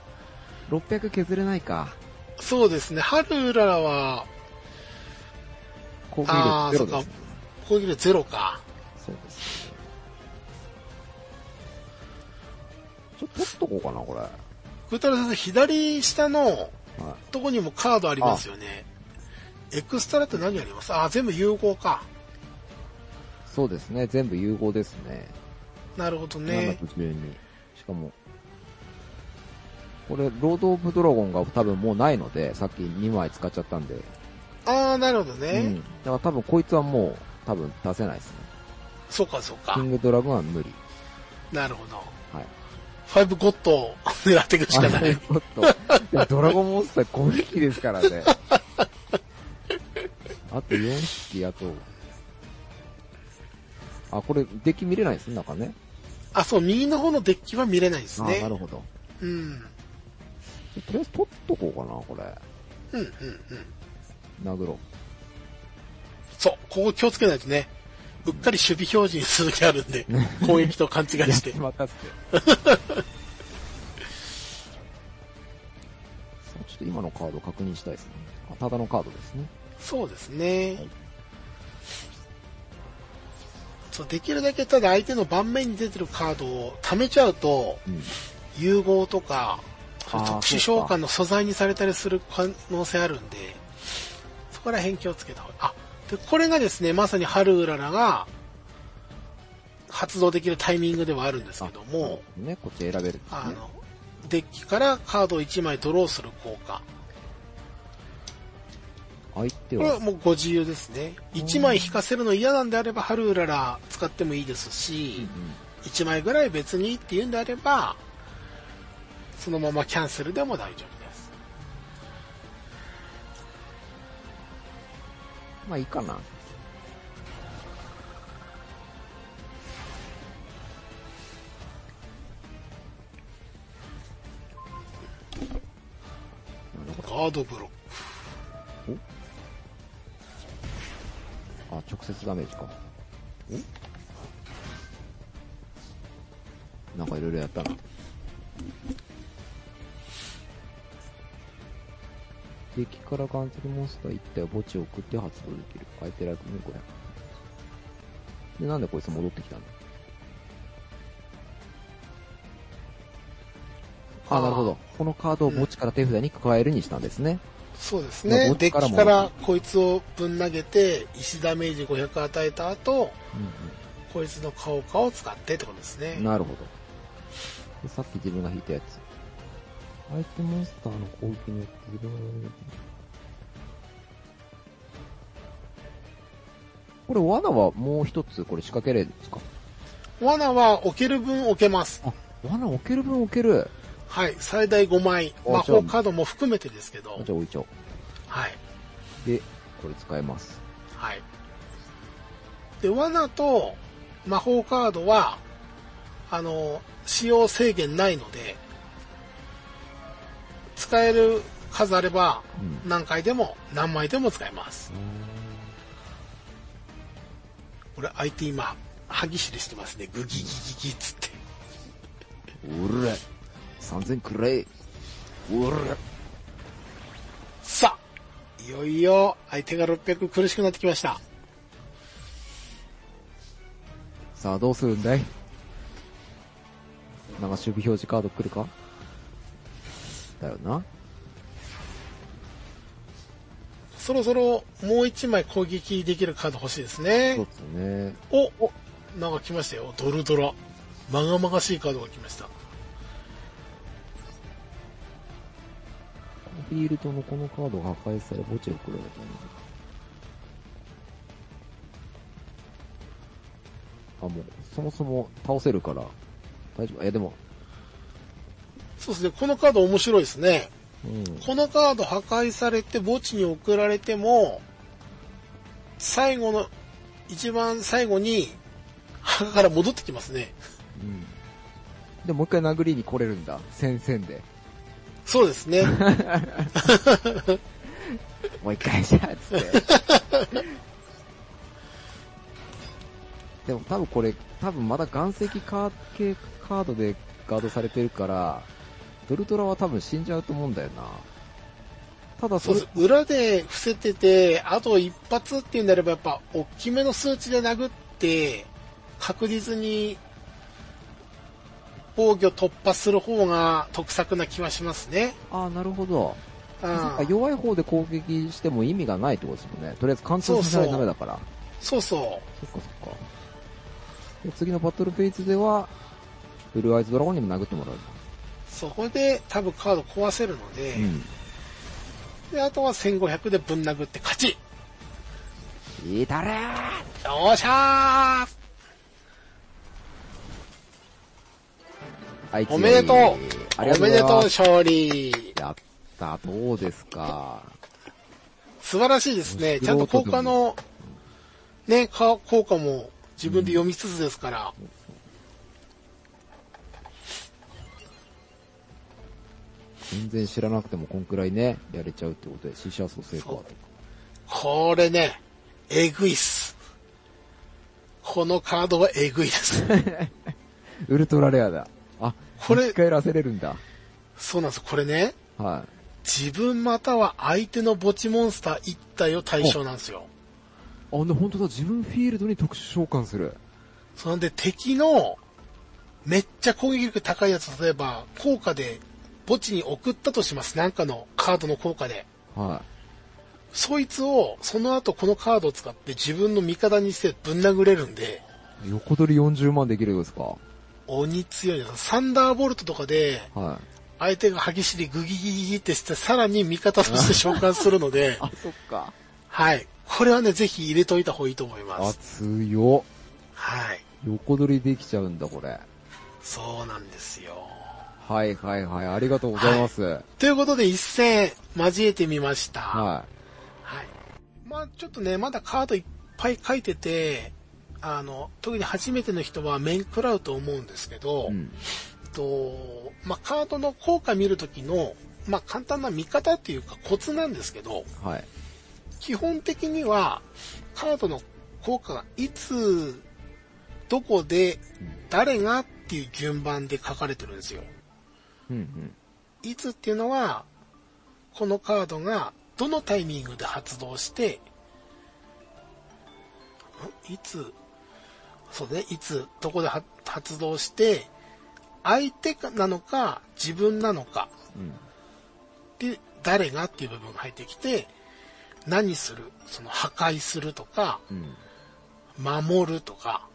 [SPEAKER 2] 600削れないか。
[SPEAKER 1] そうですね。ハルラは、
[SPEAKER 2] 攻撃力ゼロですね。
[SPEAKER 1] 攻撃力ゼロか。
[SPEAKER 2] そうですね。ちょっと取っとこうかな、これ。
[SPEAKER 1] グータラ先生、左下の
[SPEAKER 2] はい。
[SPEAKER 1] とこにもカードありますよね。エクストラって何あります？あ、全部融合か。
[SPEAKER 2] そうですね。全部融合ですね。
[SPEAKER 1] なるほど
[SPEAKER 2] 7
[SPEAKER 1] ね。
[SPEAKER 2] と12。しかも、これ、ロード・オブ・ドラゴンが多分もうないので、さっき2枚使っちゃったんで。
[SPEAKER 1] ああ、なるほどね。
[SPEAKER 2] うん。だから多分こいつはもう、多分出せないですね。
[SPEAKER 1] そうか、そうか
[SPEAKER 2] キ。ングドラゴンは無理。
[SPEAKER 1] なるほど。
[SPEAKER 2] はい。
[SPEAKER 1] ファイブゴッドを狙っていくしかない。
[SPEAKER 2] ちょっと、いや、ドラゴンモンスター攻撃ですからね。[laughs] あと4匹、あと、あ、これ、デッキ見れないですね、なんかね。
[SPEAKER 1] あ、そう、右の方のデッキは見れないです
[SPEAKER 2] あ、な
[SPEAKER 1] ね。
[SPEAKER 2] るほど。
[SPEAKER 1] うん。
[SPEAKER 2] とりあえず取っとこうかな、これ。
[SPEAKER 1] うん、うん、うん。
[SPEAKER 2] 殴ろ
[SPEAKER 1] そう、ここ気をつけないとね。うっかり守備表示にする時あるんで、[laughs] 攻撃と勘違
[SPEAKER 2] う。
[SPEAKER 1] いして [laughs]
[SPEAKER 2] ちょっと今のカード確認したいですね。あ、ただのカードですね。
[SPEAKER 1] そうですね。
[SPEAKER 2] はい
[SPEAKER 1] そう、できるだけただ相手の盤面に出てるカードを貯めちゃうと、
[SPEAKER 2] うん。
[SPEAKER 1] 融合とか、特殊召喚の素材にされたりする可能性あるんで、そこら辺気をつけた方がいい。あ、で、これがですね、まさにハルウララが発動できるタイミングではあるんですけども、
[SPEAKER 2] ね、こっち選べるね。
[SPEAKER 1] あの、デッキからカードを1枚ドローする効果。
[SPEAKER 2] 相手は、
[SPEAKER 1] これはもうご自由ですね。1枚引かせるの嫌なんであれば、ハルウララ使ってもいいです
[SPEAKER 2] うん
[SPEAKER 1] し、1枚ぐらい別にっていうんであれば、そのままキャンセルでも大丈夫
[SPEAKER 2] まあいいかな。
[SPEAKER 1] ガードブロック。
[SPEAKER 2] あ、直接ダメージか。お？なんかいろいろやったな。敵からガンツルモンスター1体を墓地を送って発動できる。相手ライフに500。で、なんでこいつ戻ってきたんだあ、なるほど。このカードを墓地から手札に加えるにしたんですね。
[SPEAKER 1] そうです
[SPEAKER 2] まあ
[SPEAKER 1] ね。デッ
[SPEAKER 2] 墓地からも
[SPEAKER 1] キからこいつをぶん投げて、石ダメージ500与えた後、こいつの顔かを使ってってことですね。
[SPEAKER 2] なるほど。でさっき自分が引いたやつ。相手モンスターの攻撃によって自分がこれ罠はもう一つこれ仕掛けれるんですか？
[SPEAKER 1] 罠は置ける分置けます。
[SPEAKER 2] あ、罠置ける分置ける。
[SPEAKER 1] はい。最大5枚。
[SPEAKER 2] あ
[SPEAKER 1] 魔法カードも含めてですけど
[SPEAKER 2] あ。じゃあ置いちゃおう。
[SPEAKER 1] はい。
[SPEAKER 2] で、これ使えます。
[SPEAKER 1] はい。で、罠と魔法カードは、あの、使用制限ないので、使える数あれば、
[SPEAKER 2] うん。
[SPEAKER 1] 何回でも何枚でも使えます。これ相手今、歯ぎしりしてますね。グギギギギっつって。
[SPEAKER 2] うれ。3000くれ。うれ。
[SPEAKER 1] さあ、いよいよ相手が600苦しくなってきました。
[SPEAKER 2] さあ、どうするんだい?なんか守備表示カード来るか?だよな。
[SPEAKER 1] そろそろもう一枚攻撃できるカード欲しいです
[SPEAKER 2] そう
[SPEAKER 1] ね。
[SPEAKER 2] ですね。
[SPEAKER 1] お、お、なんか来ましたよ。ドルドラ。まがまがしいカードが来ました。
[SPEAKER 2] フィールドのこのカードが破壊され墓地を送られたあ、もう、そもそも倒せるから、大丈夫。え、でも、
[SPEAKER 1] そうですね。このカード面白いですね。
[SPEAKER 2] うん。
[SPEAKER 1] このカード破壊されて墓地に送られても、最後の、一番最後に墓から戻ってきますね。
[SPEAKER 2] うん。で、もう一回殴りに来れるんだ。戦線で。
[SPEAKER 1] そうですね。[laughs]
[SPEAKER 2] もう一回じゃあ、つって。でも多分これ、多分まだ岩石カー系カードでガードされてるから、ドルトラは多分死んじゃうと思うんだよな。ただそ。
[SPEAKER 1] 裏で伏せてて、あと一発っていうんであればやっぱ大きめの数値で殴って、確実に防御突破する方が得策な気はしますね。
[SPEAKER 2] ああ、なるほど。
[SPEAKER 1] うん
[SPEAKER 2] 弱い方で攻撃しても意味がないってことですもんね。とりあえず貫通させないとダメだから。
[SPEAKER 1] そうそう。
[SPEAKER 2] そっかそっか。で次のバトルフェイズでは、ブルーアイズドラゴンにも殴ってもらう。
[SPEAKER 1] そこで多分カード壊せるので、
[SPEAKER 2] うん。
[SPEAKER 1] で、あとは1500でぶん殴って勝ち
[SPEAKER 2] いたれー
[SPEAKER 1] よっしゃ
[SPEAKER 2] あいつ
[SPEAKER 1] おめでとうおめでとう。勝利
[SPEAKER 2] やった、どうですか？
[SPEAKER 1] 素晴らしいですね。ちゃんと効果の、ね、か効果も自分で読みつつですから。
[SPEAKER 2] 全然知らなくてもこんくらいね、やれちゃうってことで、死者蘇生カード。
[SPEAKER 1] これね、えぐいっす。このカードはえぐいです。[laughs]
[SPEAKER 2] ウルトラレアだ。あ、
[SPEAKER 1] これ
[SPEAKER 2] 一回らせれるんだ。
[SPEAKER 1] そうなんです。これね、
[SPEAKER 2] は
[SPEAKER 1] 自分または相手の墓地モンスター1体を対象なんですよ。
[SPEAKER 2] い。あ、ね、本当だ、自分フィールドに特殊召喚する。
[SPEAKER 1] そんで敵のめっちゃ攻撃力高いやつ、例えば効果で墓地に送ったとします。なんかのカードの効果で。
[SPEAKER 2] は
[SPEAKER 1] そいつをその後このカードを使って自分の味方にしてぶん殴れるんで、
[SPEAKER 2] い。横取り40万できるんですか？
[SPEAKER 1] 鬼強いです。サンダーボルトとかで
[SPEAKER 2] はい。
[SPEAKER 1] 相手が歯ぎしりグギギギギってしてさらに味方として召喚するので、[laughs]
[SPEAKER 2] あ、そっか。
[SPEAKER 1] はい。これはね、ぜひ入れといた方がいいと思いま
[SPEAKER 2] あ、
[SPEAKER 1] す。
[SPEAKER 2] 強っ。
[SPEAKER 1] はい。
[SPEAKER 2] 横取りできちゃうんだ、これ。
[SPEAKER 1] そうなんですよ。
[SPEAKER 2] はいはいはい、ありがとうございます。はい。
[SPEAKER 1] ということで一戦交えてみました。はい。
[SPEAKER 2] は
[SPEAKER 1] まあちょっとね、まだカードいっぱい書いてて、あの、特に初めての人は面食らうと思うんですけど、
[SPEAKER 2] い。うん。
[SPEAKER 1] と、まあカードの効果見るときの、まあ簡単な見方っていうかコツなんですけど、
[SPEAKER 2] はい。
[SPEAKER 1] 基本的にはカードの効果がいつ、どこで、誰がっていう順番で書かれてるんですよ。
[SPEAKER 2] うんうん。
[SPEAKER 1] いつっていうのは、このカードがどのタイミングで発動して、ん？いつ、そうね、いつ、どこでは発動して、相手なのか、自分なのか、
[SPEAKER 2] うん。
[SPEAKER 1] で、誰がっていう部分が入ってきて、何する、その破壊するとか、
[SPEAKER 2] うん。
[SPEAKER 1] 守るとか、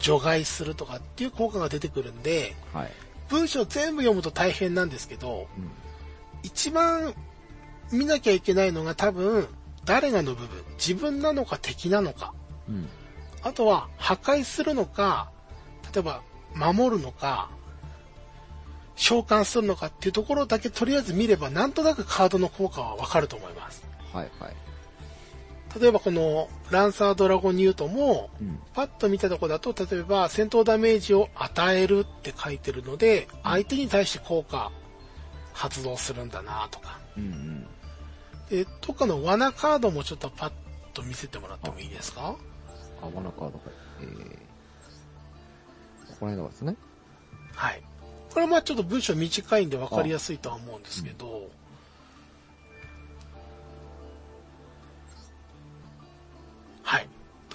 [SPEAKER 1] 除外するとかっていう効果が出てくるんで、
[SPEAKER 2] はい。
[SPEAKER 1] 文章全部読むと大変なんですけど、
[SPEAKER 2] うん。
[SPEAKER 1] 一番見なきゃいけないのが多分、誰がの部分、自分なのか敵なのか、
[SPEAKER 2] うん。
[SPEAKER 1] あとは破壊するのか、例えば守るのか、召喚するのかっていうところだけとりあえず見ればなんとなくカードの効果はわかると思います。
[SPEAKER 2] はいはい。
[SPEAKER 1] 例えばこのランサードラゴンニュートも、
[SPEAKER 2] うん。
[SPEAKER 1] パッと見たところだと、例えば戦闘ダメージを与えるって書いてるので、相手に対して効果発動するんだなとか。
[SPEAKER 2] うんうん。
[SPEAKER 1] で、とかの罠カードもちょっとパッと見せてもらってもいいですか？
[SPEAKER 2] あ、罠カードが、えー、ここら辺のですね。
[SPEAKER 1] はい。これはまあちょっと文章短いんで分かりやすいとは思うんですけど、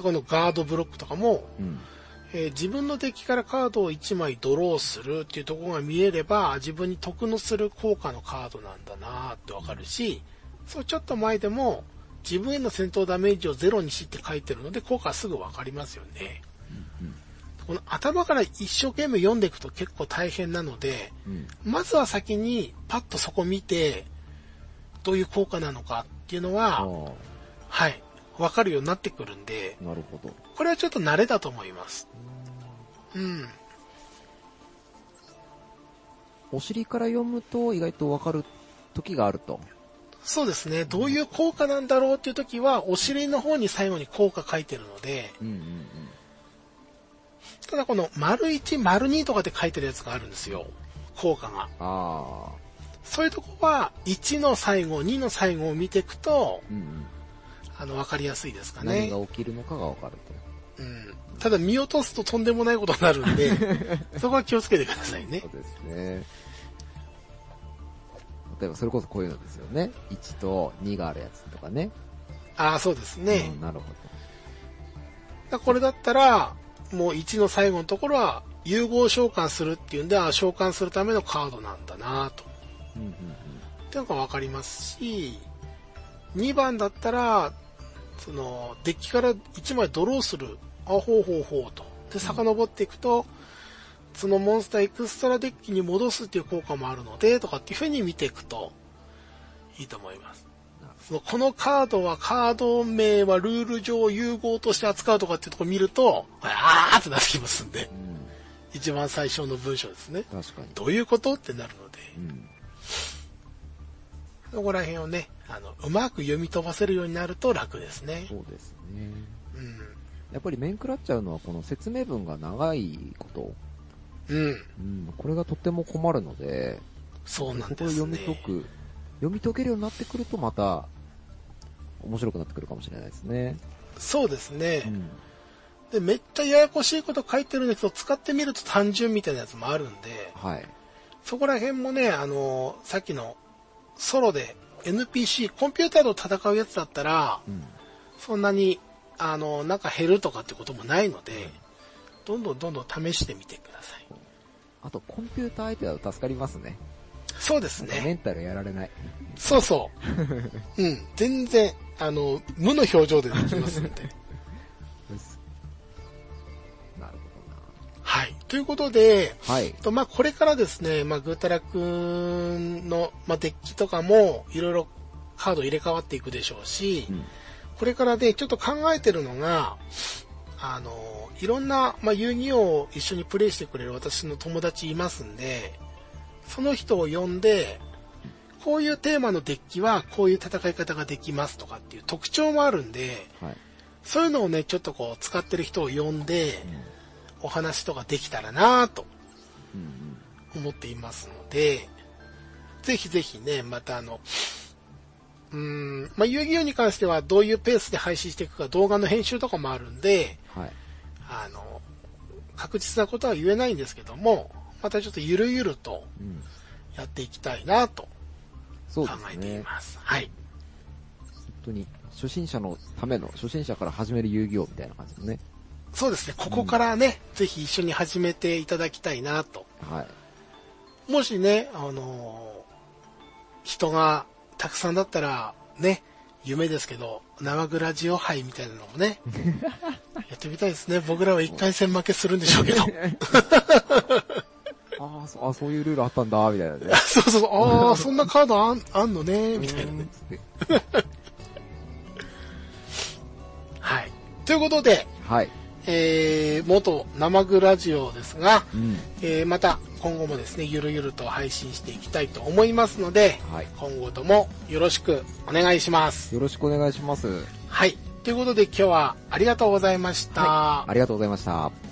[SPEAKER 1] とかのガードブロックとかも、
[SPEAKER 2] うん。
[SPEAKER 1] えー自分のデッキからカードを1枚ドローするっていうところが見えれば、自分に得のする効果のカードなんだなってわかるし、そうちょっと前でも、自分への戦闘ダメージをゼロにしって書いてるので、効果はすぐわかりますよね。この頭から一生懸命読んでいくと結構大変なので、
[SPEAKER 2] うん。
[SPEAKER 1] まずは先にパッとそこ見て、どういう効果なのかっていうのは、はい、わかるようになってくるんで、
[SPEAKER 2] なるほど。
[SPEAKER 1] これはちょっと慣れだと思います。うん。
[SPEAKER 2] お尻から読むと意外とわかる時があると。
[SPEAKER 1] そうですね。どういう効果なんだろうっていう時は、お尻の方に最後に効果書いてるので、
[SPEAKER 2] うんうん
[SPEAKER 1] ただこの丸1、丸2とかで書いてるやつがあるんですよ。効果が。
[SPEAKER 2] あ。
[SPEAKER 1] そういうとこは、1の最後、2の最後を見ていくと、
[SPEAKER 2] うんうん。
[SPEAKER 1] あの、わかりやすいですか
[SPEAKER 2] 何
[SPEAKER 1] ね。
[SPEAKER 2] が起きるのかがわかると。
[SPEAKER 1] うん。ただ見落とすととんでもないことになるんで、[laughs] そこは気をつけてくださいね
[SPEAKER 2] そう。ですね。例えばそれこそこういうのですよね。1と2があるやつとかね。
[SPEAKER 1] ああ、そうですね。
[SPEAKER 2] うん、なるほ
[SPEAKER 1] だからこれだったら、もう1の最後のところは、融合召喚するっていうんで、あ召喚するためのカードなんだなと。
[SPEAKER 2] ど。うんうん
[SPEAKER 1] っていうのがわかりますし、2番だったら、その、デッキから1枚ドローする。あ、ほうほうほうと。で、遡っていくと、そのモンスターエクストラデッキに戻すっていう効果もあるので、とかっていう風に見ていくと、いいと思います。そのこのカードはカード名はルール上融合として扱うとかっていうところ見ると、あーってなってきますんで、
[SPEAKER 2] うん。うん。
[SPEAKER 1] 一番最初の文章ですね。
[SPEAKER 2] 確かに。
[SPEAKER 1] どういうこと？ってなるので、
[SPEAKER 2] うん。
[SPEAKER 1] そこら辺をね、あの、うまく読み飛ばせるようになると楽ですね。
[SPEAKER 2] そうですね。
[SPEAKER 1] うん。
[SPEAKER 2] やっぱり面食らっちゃうのはこの説明文が長いこと。
[SPEAKER 1] うん。
[SPEAKER 2] うん。これがとっても困るので、
[SPEAKER 1] そうなんですね。
[SPEAKER 2] 読み解く、読み解けるようになってくるとまた、面白くなってくるかもしれないですね。
[SPEAKER 1] そうです
[SPEAKER 2] う
[SPEAKER 1] ね。
[SPEAKER 2] ん。
[SPEAKER 1] で、めっちゃややこしいこと書いてるんですけど、使ってみると単純みたいなやつもあるんで、
[SPEAKER 2] はい。
[SPEAKER 1] そこら辺もね、あの、さっきのソロで NPC、コンピューターと戦うやつだったら、
[SPEAKER 2] うん。
[SPEAKER 1] そんなに、あの、なんか減るとかってこともないので、どんどんどんどん試してみてください。
[SPEAKER 2] あと、コンピューター相手だと助かりますね。
[SPEAKER 1] そうですね。
[SPEAKER 2] メンタルやられない。
[SPEAKER 1] そうそう。うん。全然、あの、無の表情でできますんで。[laughs]
[SPEAKER 2] なるほ
[SPEAKER 1] はい。ということで。
[SPEAKER 2] はい。
[SPEAKER 1] とまあ、これからですね、まあ、グータラくんの、まあ、デッキとかも、いろいろカード入れ替わっていくでしょうし、
[SPEAKER 2] うん。
[SPEAKER 1] これからでちょっと考えてるのが、あの、いろんな、まあ、遊戯王を一緒にプレイしてくれる私の友達いますんで、その人を呼んで、こういうテーマのデッキはこういう戦い方ができますとかっていう特徴もあるんで、
[SPEAKER 2] はい。
[SPEAKER 1] そういうのをね、ちょっとこう使ってる人を呼んで、お話とかできたらなと。思っていますので、ぜひぜひね、またあの、うーん、まあ、遊戯王に関してはどういうペースで配信していくか動画の編集とかもあるんで、
[SPEAKER 2] はい。
[SPEAKER 1] あの、確実なことは言えないんですけども、またちょっとゆるゆると
[SPEAKER 2] うん。
[SPEAKER 1] やっていきたいなと考えてい
[SPEAKER 2] ですね。
[SPEAKER 1] ます。はい。
[SPEAKER 2] 本当に、初心者のための、初心者から始める遊戯王みたいな感じのね。
[SPEAKER 1] そうですね、ここからね、ぜひ一緒に始めていただきたいなと。
[SPEAKER 2] はい。
[SPEAKER 1] もしね、あのー人がたくさんだったら、ね、夢ですけど、生グラジオ杯みたいなのもね、[laughs] やってみたいですね。僕らは一回戦負けするんでしょうけど。[laughs]
[SPEAKER 2] ああ、そあそういうルールあったんだ、みたいなね。[laughs]
[SPEAKER 1] そうそうそう、ああ、そんなカードあんあんのね、みたいなね。はい。ということで、
[SPEAKER 2] はい。
[SPEAKER 1] えー、元生グラジオですが、
[SPEAKER 2] うん。
[SPEAKER 1] えー、また今後もですね、ゆるゆると配信していきたいと思いますので、
[SPEAKER 2] はい。
[SPEAKER 1] 今後ともよろしくお願いします。
[SPEAKER 2] よろしくお願いします。
[SPEAKER 1] はい。ということで今日はありがとうございました。
[SPEAKER 2] ありがとうございました。